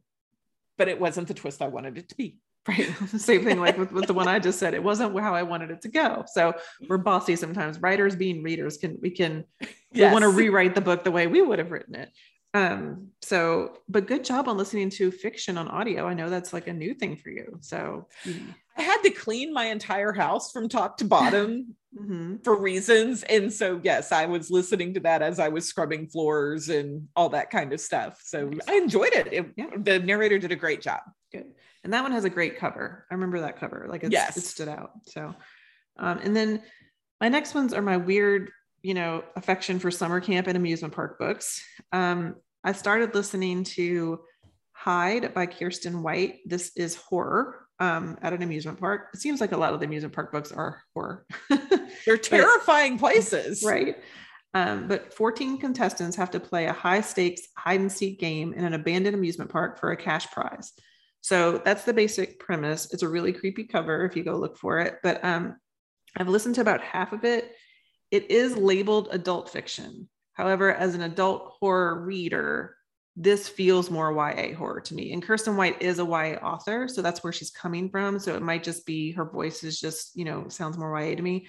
but it wasn't the twist I wanted it to be. Right. [laughs] Same thing like with, with the one I just said. It wasn't how I wanted it to go. So we're bossy sometimes. Writers being readers can we can yes. we want to rewrite the book the way we would have written it. Um, so but good job on listening to fiction on audio. I know that's like a new thing for you. So I had to clean my entire house from top to bottom [laughs] mm-hmm. for reasons. And so, yes, I was listening to that as I was scrubbing floors and all that kind of stuff. So nice. I enjoyed it. it yeah. The narrator did a great job. Good. And that one has a great cover. I remember that cover. Like yes. it stood out. So, um, and then my next ones are my weird, you know, affection for summer camp and amusement park books. Um, I started listening to Hide by Kiersten White. This is horror um, at an amusement park. It seems like a lot of the amusement park books are horror. [laughs] They're terrifying places. Right. Um, but 14 contestants have to play a high stakes hide and seek game in an abandoned amusement park for a cash prize. So that's the basic premise. It's a really creepy cover if you go look for it. But um, I've listened to about half of it. It is labeled adult fiction. However, as an adult horror reader, this feels more YA horror to me. And Kiersten White is a YA author, so that's where she's coming from. So it might just be her voice is just, you know, sounds more YA to me.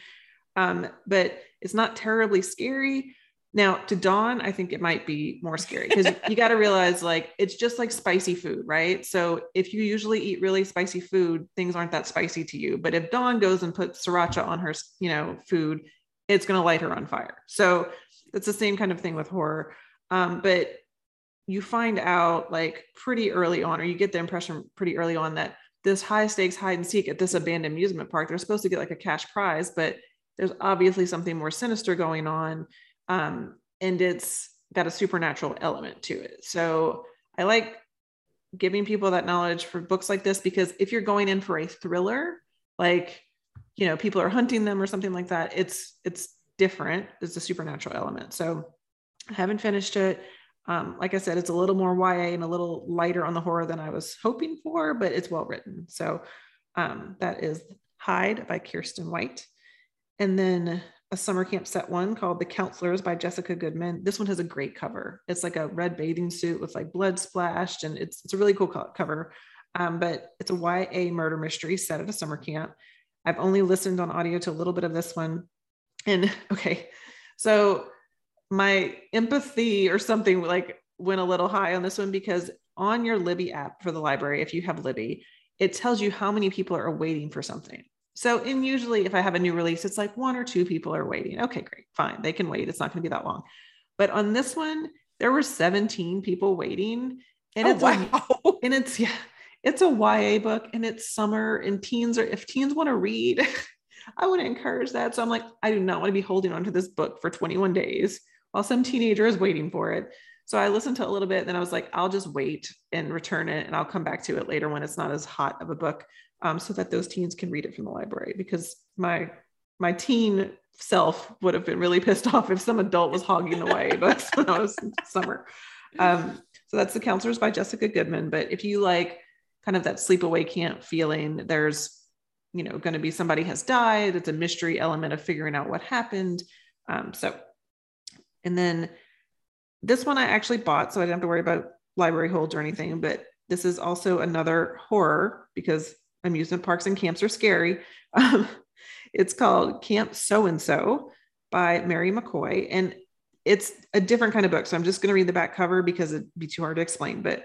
Um, but it's not terribly scary. Now, to Dawn, I think it might be more scary because [laughs] you got to realize like it's just like spicy food, right? So if you usually eat really spicy food, things aren't that spicy to you. But if Dawn goes and puts sriracha on her, you know, food, it's going to light her on fire. So it's the same kind of thing with horror. Um, but you find out like pretty early on, or you get the impression pretty early on that this high stakes hide and seek at this abandoned amusement park, they're supposed to get like a cash prize, but there's obviously something more sinister going on. Um, and it's got a supernatural element to it. So I like giving people that knowledge for books like this because if you're going in for a thriller, like, you know, people are hunting them or something like that, it's, it's different. It's a supernatural element. So I haven't finished it. Um, like I said, it's a little more YA and a little lighter on the horror than I was hoping for, but it's well written. So um, that is Hide by Kiersten White. And then a summer camp set one called The Counselors by Jessica Goodman. This one has a great cover. It's like a red bathing suit with like blood splashed, and it's, it's a really cool cover. Um, but it's a YA murder mystery set at a summer camp. I've only listened on audio to a little bit of this one. And [laughs] okay, so my empathy or something like went a little high on this one because on your Libby app for the library, if you have Libby, it tells you how many people are waiting for something. So, and usually if I have a new release, it's like one or two people are waiting. Okay, great, fine. They can wait. It's not going to be that long. But on this one, there were 17 people waiting. And oh, it's wow. and it's yeah, it's a YA book and it's summer and teens are if teens want to read, [laughs] I want to encourage that. So I'm like, I do not want to be holding on to this book for 21 days while some teenager is waiting for it. So I listened to a little bit, and then I was like, I'll just wait and return it, and I'll come back to it later when it's not as hot of a book, um, so that those teens can read it from the library. Because my my teen self would have been really pissed [laughs] off if some adult was hogging the YA books when I was in summer. [laughs] Um, so that's The Counselors by Jessica Goodman. But if you like kind of that sleepaway camp feeling, there's you know going to be somebody has died. It's a mystery element of figuring out what happened. Um, so, and then this one I actually bought, so I didn't have to worry about library holds or anything. But this is also another horror because amusement parks and camps are scary. [laughs] Um, it's called Camp So and So by Mary McCoy. And it's a different kind of book. So I'm just going to read the back cover because it'd be too hard to explain. But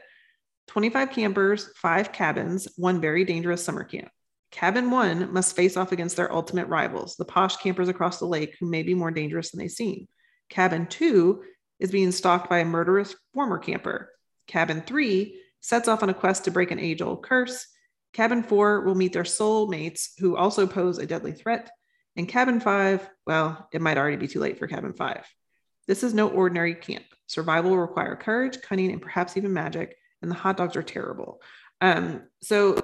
25 campers, five cabins, one very dangerous summer camp. Cabin one must face off against their ultimate rivals, the posh campers across the lake who may be more dangerous than they seem. Cabin two is being stalked by a murderous former camper. Cabin three sets off on a quest to break an age old curse. Cabin four will meet their soul mates who also pose a deadly threat. And cabin five, well, it might already be too late for cabin five. This is no ordinary camp. Survival will require courage, cunning, and perhaps even magic. And the hot dogs are terrible. Um, so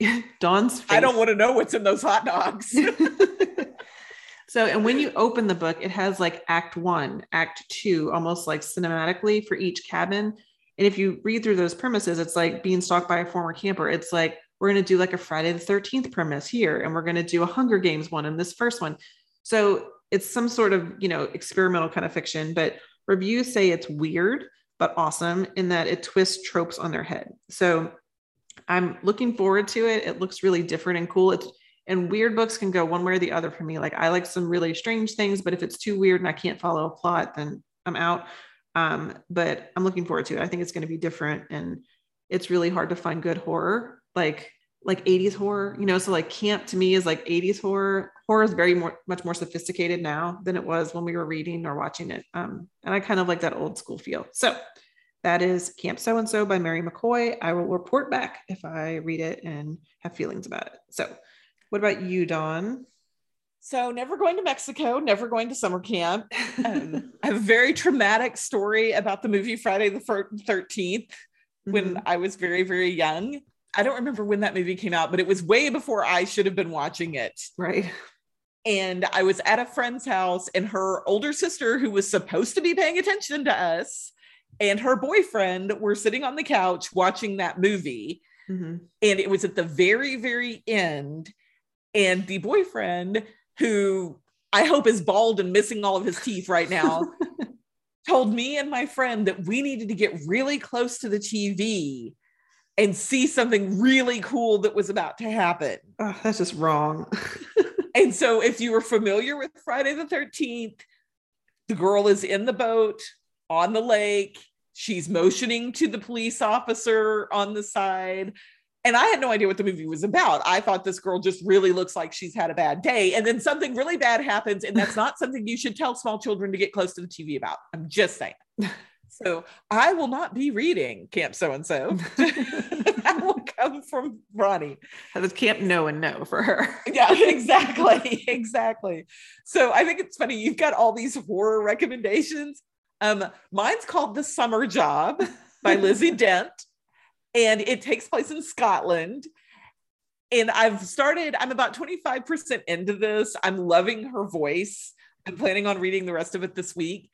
[laughs] Dawn's face, I don't want to know what's in those hot dogs. [laughs] So, and when you open the book, it has like act one, act two, almost like cinematically for each cabin. And if you read through those premises, it's like being stalked by a former camper. It's like, we're going to do like a Friday the 13th premise here, and we're going to do a Hunger Games one in this first one. So it's some sort of, you know, experimental kind of fiction, but reviews say it's weird, but awesome in that it twists tropes on their head. So I'm looking forward to it. It looks really different and cool. It's and weird books can go one way or the other for me. Like I like some really strange things, but if it's too weird and I can't follow a plot, then I'm out. Um, but I'm looking forward to it. I think it's going to be different, and it's really hard to find good horror, like like 80s horror. You know, so like camp to me is like 80s horror. Horror is very more much more sophisticated now than it was when we were reading or watching it. Um, and I kind of like that old school feel. So that is Camp So and So by Mary McCoy. I will report back if I read it and have feelings about it. So what about you, Dawn? So, never going to Mexico, never going to summer camp. [laughs] Um, I have a very traumatic story about the movie Friday the 13th mm-hmm. when I was very, very young. I don't remember when that movie came out, but it was way before I should have been watching it. Right. And I was at a friend's house, and her older sister, who was supposed to be paying attention to us, and her boyfriend were sitting on the couch watching that movie. Mm-hmm. And it was at the very, very end and the boyfriend, who I hope is bald and missing all of his teeth right now, [laughs] told me and my friend that we needed to get really close to the TV and see something really cool that was about to happen. Oh, that's just wrong. [laughs] and so, if you were familiar with Friday the 13th, the girl is in the boat on the lake. She's motioning to the police officer on the side and I had no idea what the movie was about. I thought this girl just really looks like she's had a bad day. And then something really bad happens. And that's not something you should tell small children to get close to the TV about. I'm just saying. [laughs] So I will not be reading Camp So and So. [laughs] [laughs] That will come from Roni. That is Camp No and No for her. [laughs] yeah, exactly. Exactly. So I think it's funny. You've got all these horror recommendations. Um, mine's called The Summer Job by Lizzie Dent and it takes place in Scotland. And I've started, I'm about 25% into this. I'm loving her voice. I'm planning on reading the rest of it this week.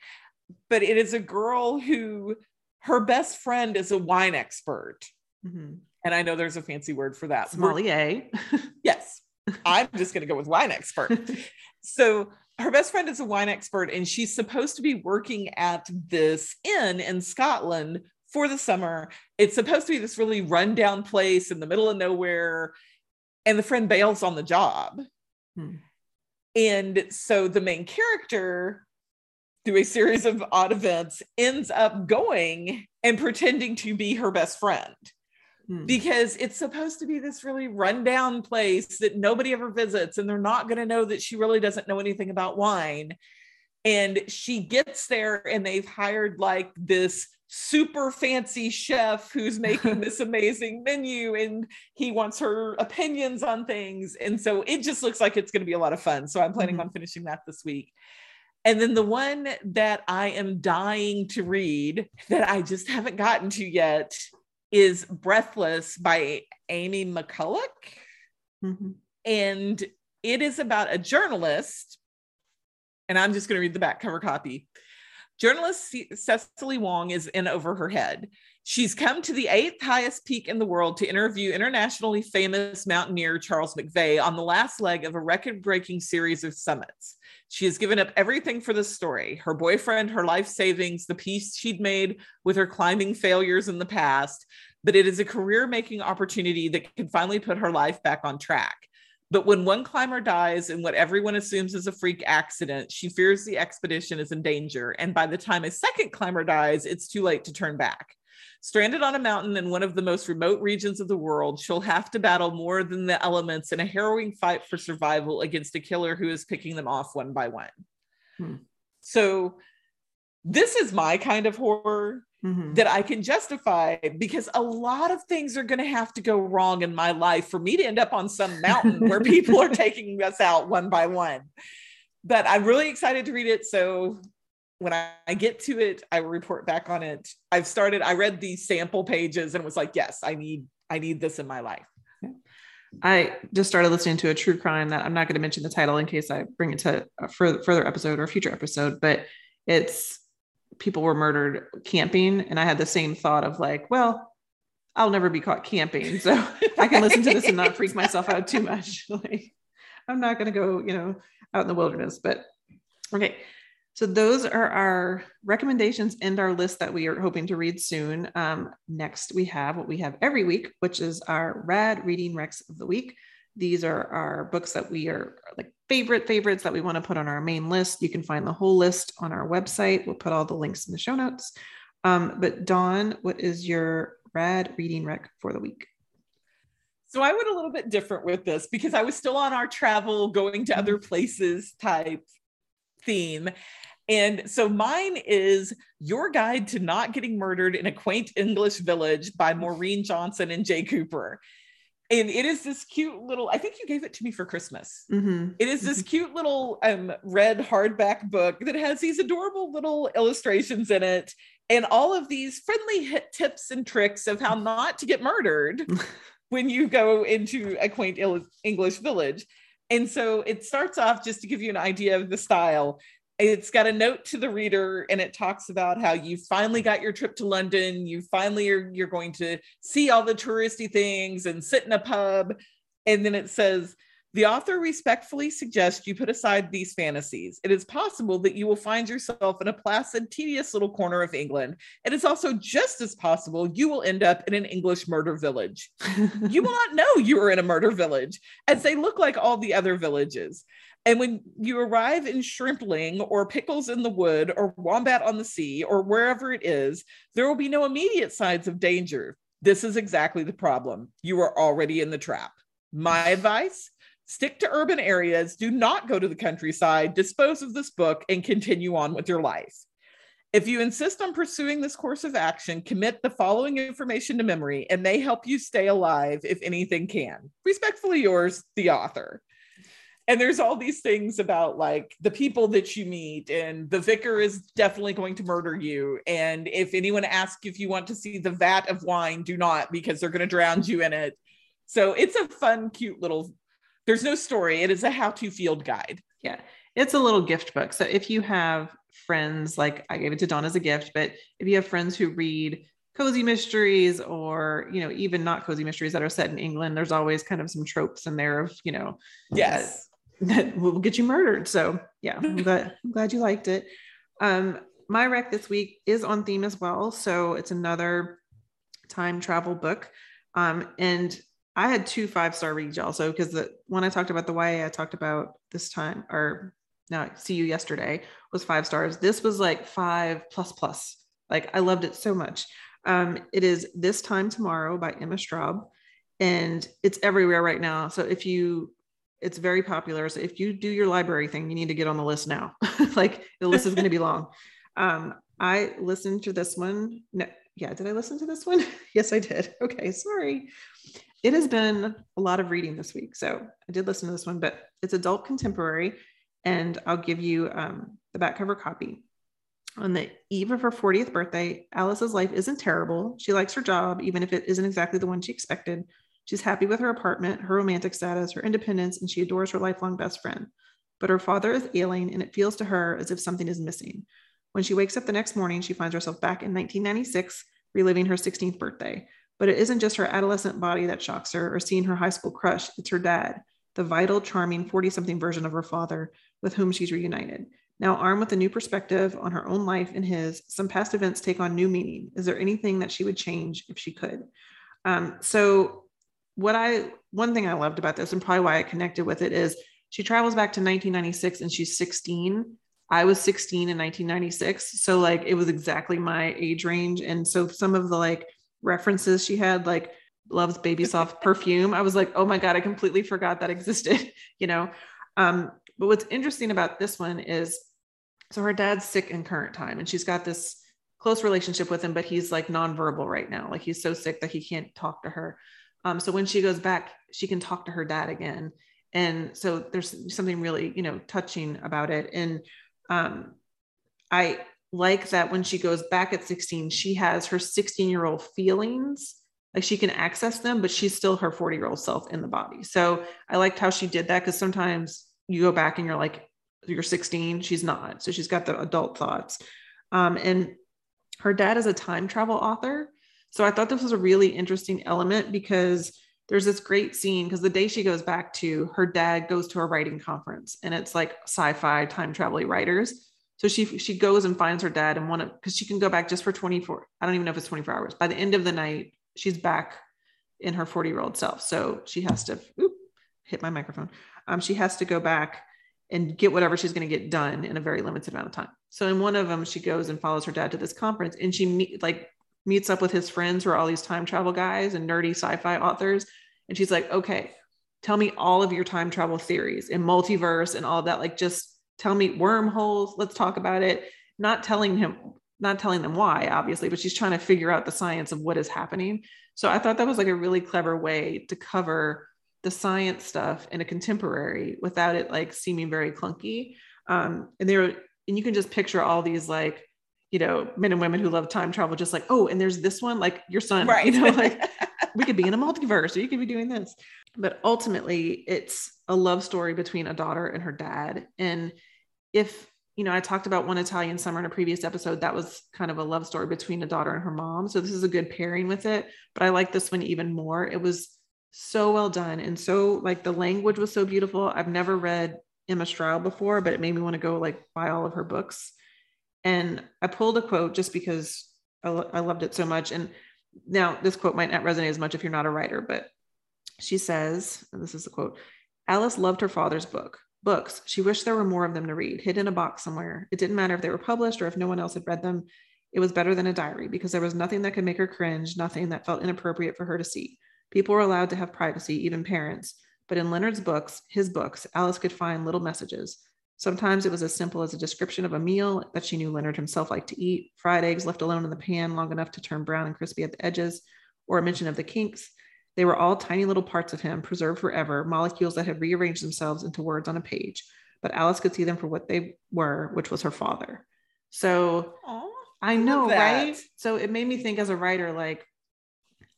But it is a girl who her best friend is a wine expert. Mm-hmm. And I know there's a fancy word for that. Sommelier. [laughs] yes. I'm just going to go with wine expert. [laughs] so her best friend is a wine expert, and she's supposed to be working at this inn in Scotland for the summer. It's supposed to be this really rundown place in the middle of nowhere. And the friend bails on the job. Hmm. And so the main character, through a series of odd events, ends up going and pretending to be her best friend. Hmm. Because it's supposed to be this really rundown place that nobody ever visits, and they're not going to know that she really doesn't know anything about wine. And she gets there, and they've hired like this super fancy chef who's making [laughs] this amazing menu and he wants her opinions on things. And so it just looks like it's going to be a lot of fun. So I'm planning mm-hmm. on finishing that this week. And then the one that I am dying to read that I just haven't gotten to yet is Breathless by Amy McCulloch. Mm-hmm. And it is about a journalist. And I'm just going to read the back cover copy Journalist Cecily Wong is in over her head. She's come to the eighth highest peak in the world to interview internationally famous mountaineer Charles McVeigh on the last leg of a record breaking series of summits. She has given up everything for this story her boyfriend, her life savings, the peace she'd made with her climbing failures in the past. But it is a career making opportunity that can finally put her life back on track. But when one climber dies in what everyone assumes is a freak accident, she fears the expedition is in danger. And by the time a second climber dies, it's too late to turn back. Stranded on a mountain in one of the most remote regions of the world, she'll have to battle more than the elements in a harrowing fight for survival against a killer who is picking them off one by one. Hmm. So, this is my kind of horror mm-hmm. that I can justify because a lot of things are going to have to go wrong in my life for me to end up on some mountain [laughs] where people are taking us out one by one. But I'm really excited to read it. So when I, get to it, I will report back on it. I've started, I read the sample pages and was like, yes, I need, I need this in my life. I just started listening to a true crime that I'm not going to mention the title in case I bring it to a further, further episode or a future episode, but it's people were murdered camping and i had the same thought of like well i'll never be caught camping so i can listen to this and not freak myself out too much [laughs] like i'm not going to go you know out in the wilderness but okay so those are our recommendations and our list that we are hoping to read soon um, next we have what we have every week which is our rad reading recs of the week these are our books that we are like favorite favorites that we want to put on our main list. You can find the whole list on our website. We'll put all the links in the show notes. Um, but Dawn, what is your rad reading rec for the week? So I went a little bit different with this because I was still on our travel, going to other places type theme. And so mine is Your Guide to Not Getting Murdered in a Quaint English Village by Maureen Johnson and Jay Cooper and it is this cute little i think you gave it to me for christmas mm-hmm. it is this mm-hmm. cute little um, red hardback book that has these adorable little illustrations in it and all of these friendly tips and tricks of how not to get murdered [laughs] when you go into a quaint english village and so it starts off just to give you an idea of the style it's got a note to the reader and it talks about how you finally got your trip to london. You finally are you're going to see all the touristy things and sit in a pub. And then it says the author respectfully suggests you put aside these fantasies. It is possible that you will find yourself in a placid, tedious little corner of England. It is also just as possible you will end up in an English murder village. [laughs] you will not know you are in a murder village, as they look like all the other villages. And when you arrive in Shrimpling or Pickles in the Wood or Wombat on the Sea or wherever it is, there will be no immediate signs of danger. This is exactly the problem. You are already in the trap. My advice stick to urban areas, do not go to the countryside, dispose of this book, and continue on with your life. If you insist on pursuing this course of action, commit the following information to memory and may help you stay alive if anything can. Respectfully yours, the author and there's all these things about like the people that you meet and the vicar is definitely going to murder you and if anyone asks if you want to see the vat of wine do not because they're going to drown you in it so it's a fun cute little there's no story. It is a how to field guide. Yeah. It's a little gift book. So if you have friends, like I gave it to Dawn as a gift, but if you have friends who read cozy mysteries or you know even not cozy mysteries that are set in england there's always kind of some tropes in there of you know yes. that, that will get you murdered. So yeah i'm [laughs] glad, I'm glad you liked it. Um my rec this week is on theme as well. So it's another time travel book. Um and i had two five star reads also because the when i talked about the ya i talked about this time or now see you yesterday was five stars this was like five plus plus like i loved it so much um, it is This Time Tomorrow by Emma Straub, and it's everywhere right now. So if you, it's very popular. So if you do your library thing, you need to get on the list now. [laughs] like the list is going to be long. [laughs] Um, I listened to this one. No, yeah, did I listen to this one? [laughs] yes, I did. Okay, sorry. It has been a lot of reading this week. So I did listen to this one, but it's adult contemporary. And I'll give you um, the back cover copy. On the eve of her 40th birthday, Alice's life isn't terrible. She likes her job, even if it isn't exactly the one she expected. She's happy with her apartment, her romantic status, her independence, and she adores her lifelong best friend. But her father is ailing, and it feels to her as if something is missing. When she wakes up the next morning, she finds herself back in 1996, reliving her 16th birthday. But it isn't just her adolescent body that shocks her or seeing her high school crush, it's her dad, the vital, charming 40 something version of her father with whom she's reunited. Now, armed with a new perspective on her own life and his, some past events take on new meaning. Is there anything that she would change if she could? Um, so, what I, one thing I loved about this, and probably why I connected with it, is she travels back to 1996 and she's 16. I was 16 in 1996. So, like, it was exactly my age range. And so, some of the like references she had, like, loves baby soft [laughs] perfume. I was like, oh my God, I completely forgot that existed, [laughs] you know? Um, but what's interesting about this one is so her dad's sick in current time and she's got this close relationship with him but he's like nonverbal right now like he's so sick that he can't talk to her um, so when she goes back she can talk to her dad again and so there's something really you know touching about it and um, i like that when she goes back at 16 she has her 16 year old feelings like she can access them but she's still her 40 year old self in the body. So i liked how she did that because sometimes you go back and you're like you're 16 she's not. So she's got the adult thoughts. Um, and her dad is a time travel author. So i thought this was a really interesting element because there's this great scene because the day she goes back to her dad goes to a writing conference and it's like sci-fi time travel writers so she she goes and finds her dad and one of because she can go back just for 24 i don't even know if it's 24 hours by the end of the night she's back in her 40 year old self so she has to hit my microphone um, she has to go back and get whatever she's going to get done in a very limited amount of time. So in one of them, she goes and follows her dad to this conference, and she meet, like meets up with his friends who are all these time travel guys and nerdy sci-fi authors, and she's like, "Okay, tell me all of your time travel theories and multiverse and all that. Like, just tell me wormholes. Let's talk about it." Not telling him, not telling them why, obviously, but she's trying to figure out the science of what is happening. So I thought that was like a really clever way to cover the science stuff in a contemporary without it like seeming very clunky. Um, and there, and you can just picture all these like, you know, men and women who love time travel, just like, oh, and there's this one, like your son, right? You know, [laughs] like we could be in a multiverse, or you could be doing this. But ultimately, it's a love story between a daughter and her dad. And if you know, I talked about one Italian summer in a previous episode. That was kind of a love story between a daughter and her mom. So this is a good pairing with it. But I like this one even more. It was so well done and so like the language was so beautiful i've never read emma straub before but it made me want to go like buy all of her books and i pulled a quote just because I, lo- I loved it so much and now this quote might not resonate as much if you're not a writer but she says and this is the quote alice loved her father's book books she wished there were more of them to read hid in a box somewhere it didn't matter if they were published or if no one else had read them it was better than a diary because there was nothing that could make her cringe nothing that felt inappropriate for her to see People were allowed to have privacy, even parents. But in Leonard's books, his books, Alice could find little messages. Sometimes it was as simple as a description of a meal that she knew Leonard himself liked to eat, fried eggs left alone in the pan long enough to turn brown and crispy at the edges, or a mention of the kinks. They were all tiny little parts of him, preserved forever, molecules that had rearranged themselves into words on a page. But Alice could see them for what they were, which was her father. So Aww, I know, right? So it made me think as a writer, like,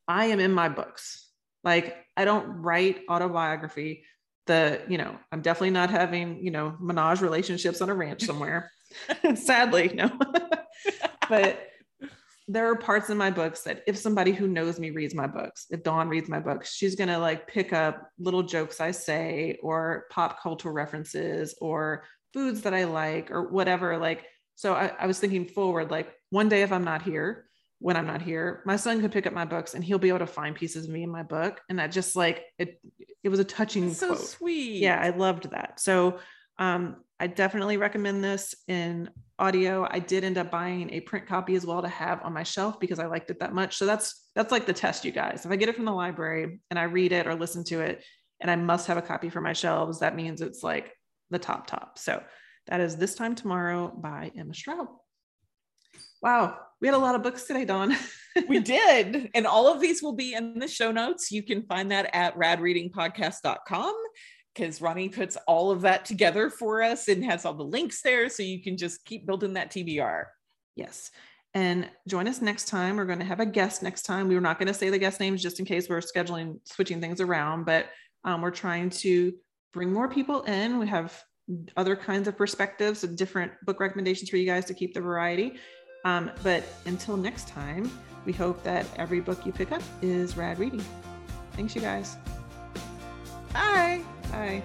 I am in my books. Like I don't write autobiography the, you know, I'm definitely not having, you know, menage relationships on a ranch somewhere. [laughs] [laughs] Sadly, no. [laughs] but there are parts in my books that if somebody who knows me reads my books, if Dawn reads my books, she's going to like pick up little jokes I say or pop cultural references or foods that I like or whatever. Like, so I, I was thinking forward, like one day if I'm not here, when I'm not here, my son could pick up my books and he'll be able to find pieces of me in my book. And that just like it, it was a touching That's so quote. sweet. Yeah, I loved that. So um, I definitely recommend this in audio. I did end up buying a print copy as well to have on my shelf because I liked it that much. So that's that's like the test, you guys. If I get it from the library and I read it or listen to it, and I must have a copy for my shelves, that means it's like the top top. So that is This Time Tomorrow by Emma Straub. Wow, we had a lot of books today, Dawn. [laughs] we did. And all of these will be in the show notes. You can find that at radreadingpodcast.com because Roni puts all of that together for us and has all the links there. So you can just keep building that TBR. Yes. And join us next time. We're going to have a guest next time. We were not going to say the guest names just in case we're scheduling, switching things around, but um, we're trying to bring more people in. We have other kinds of perspectives and different book recommendations for you guys to keep the variety. Um, but until next time, we hope that every book you pick up is rad reading. Thanks, you guys. Bye. Bye.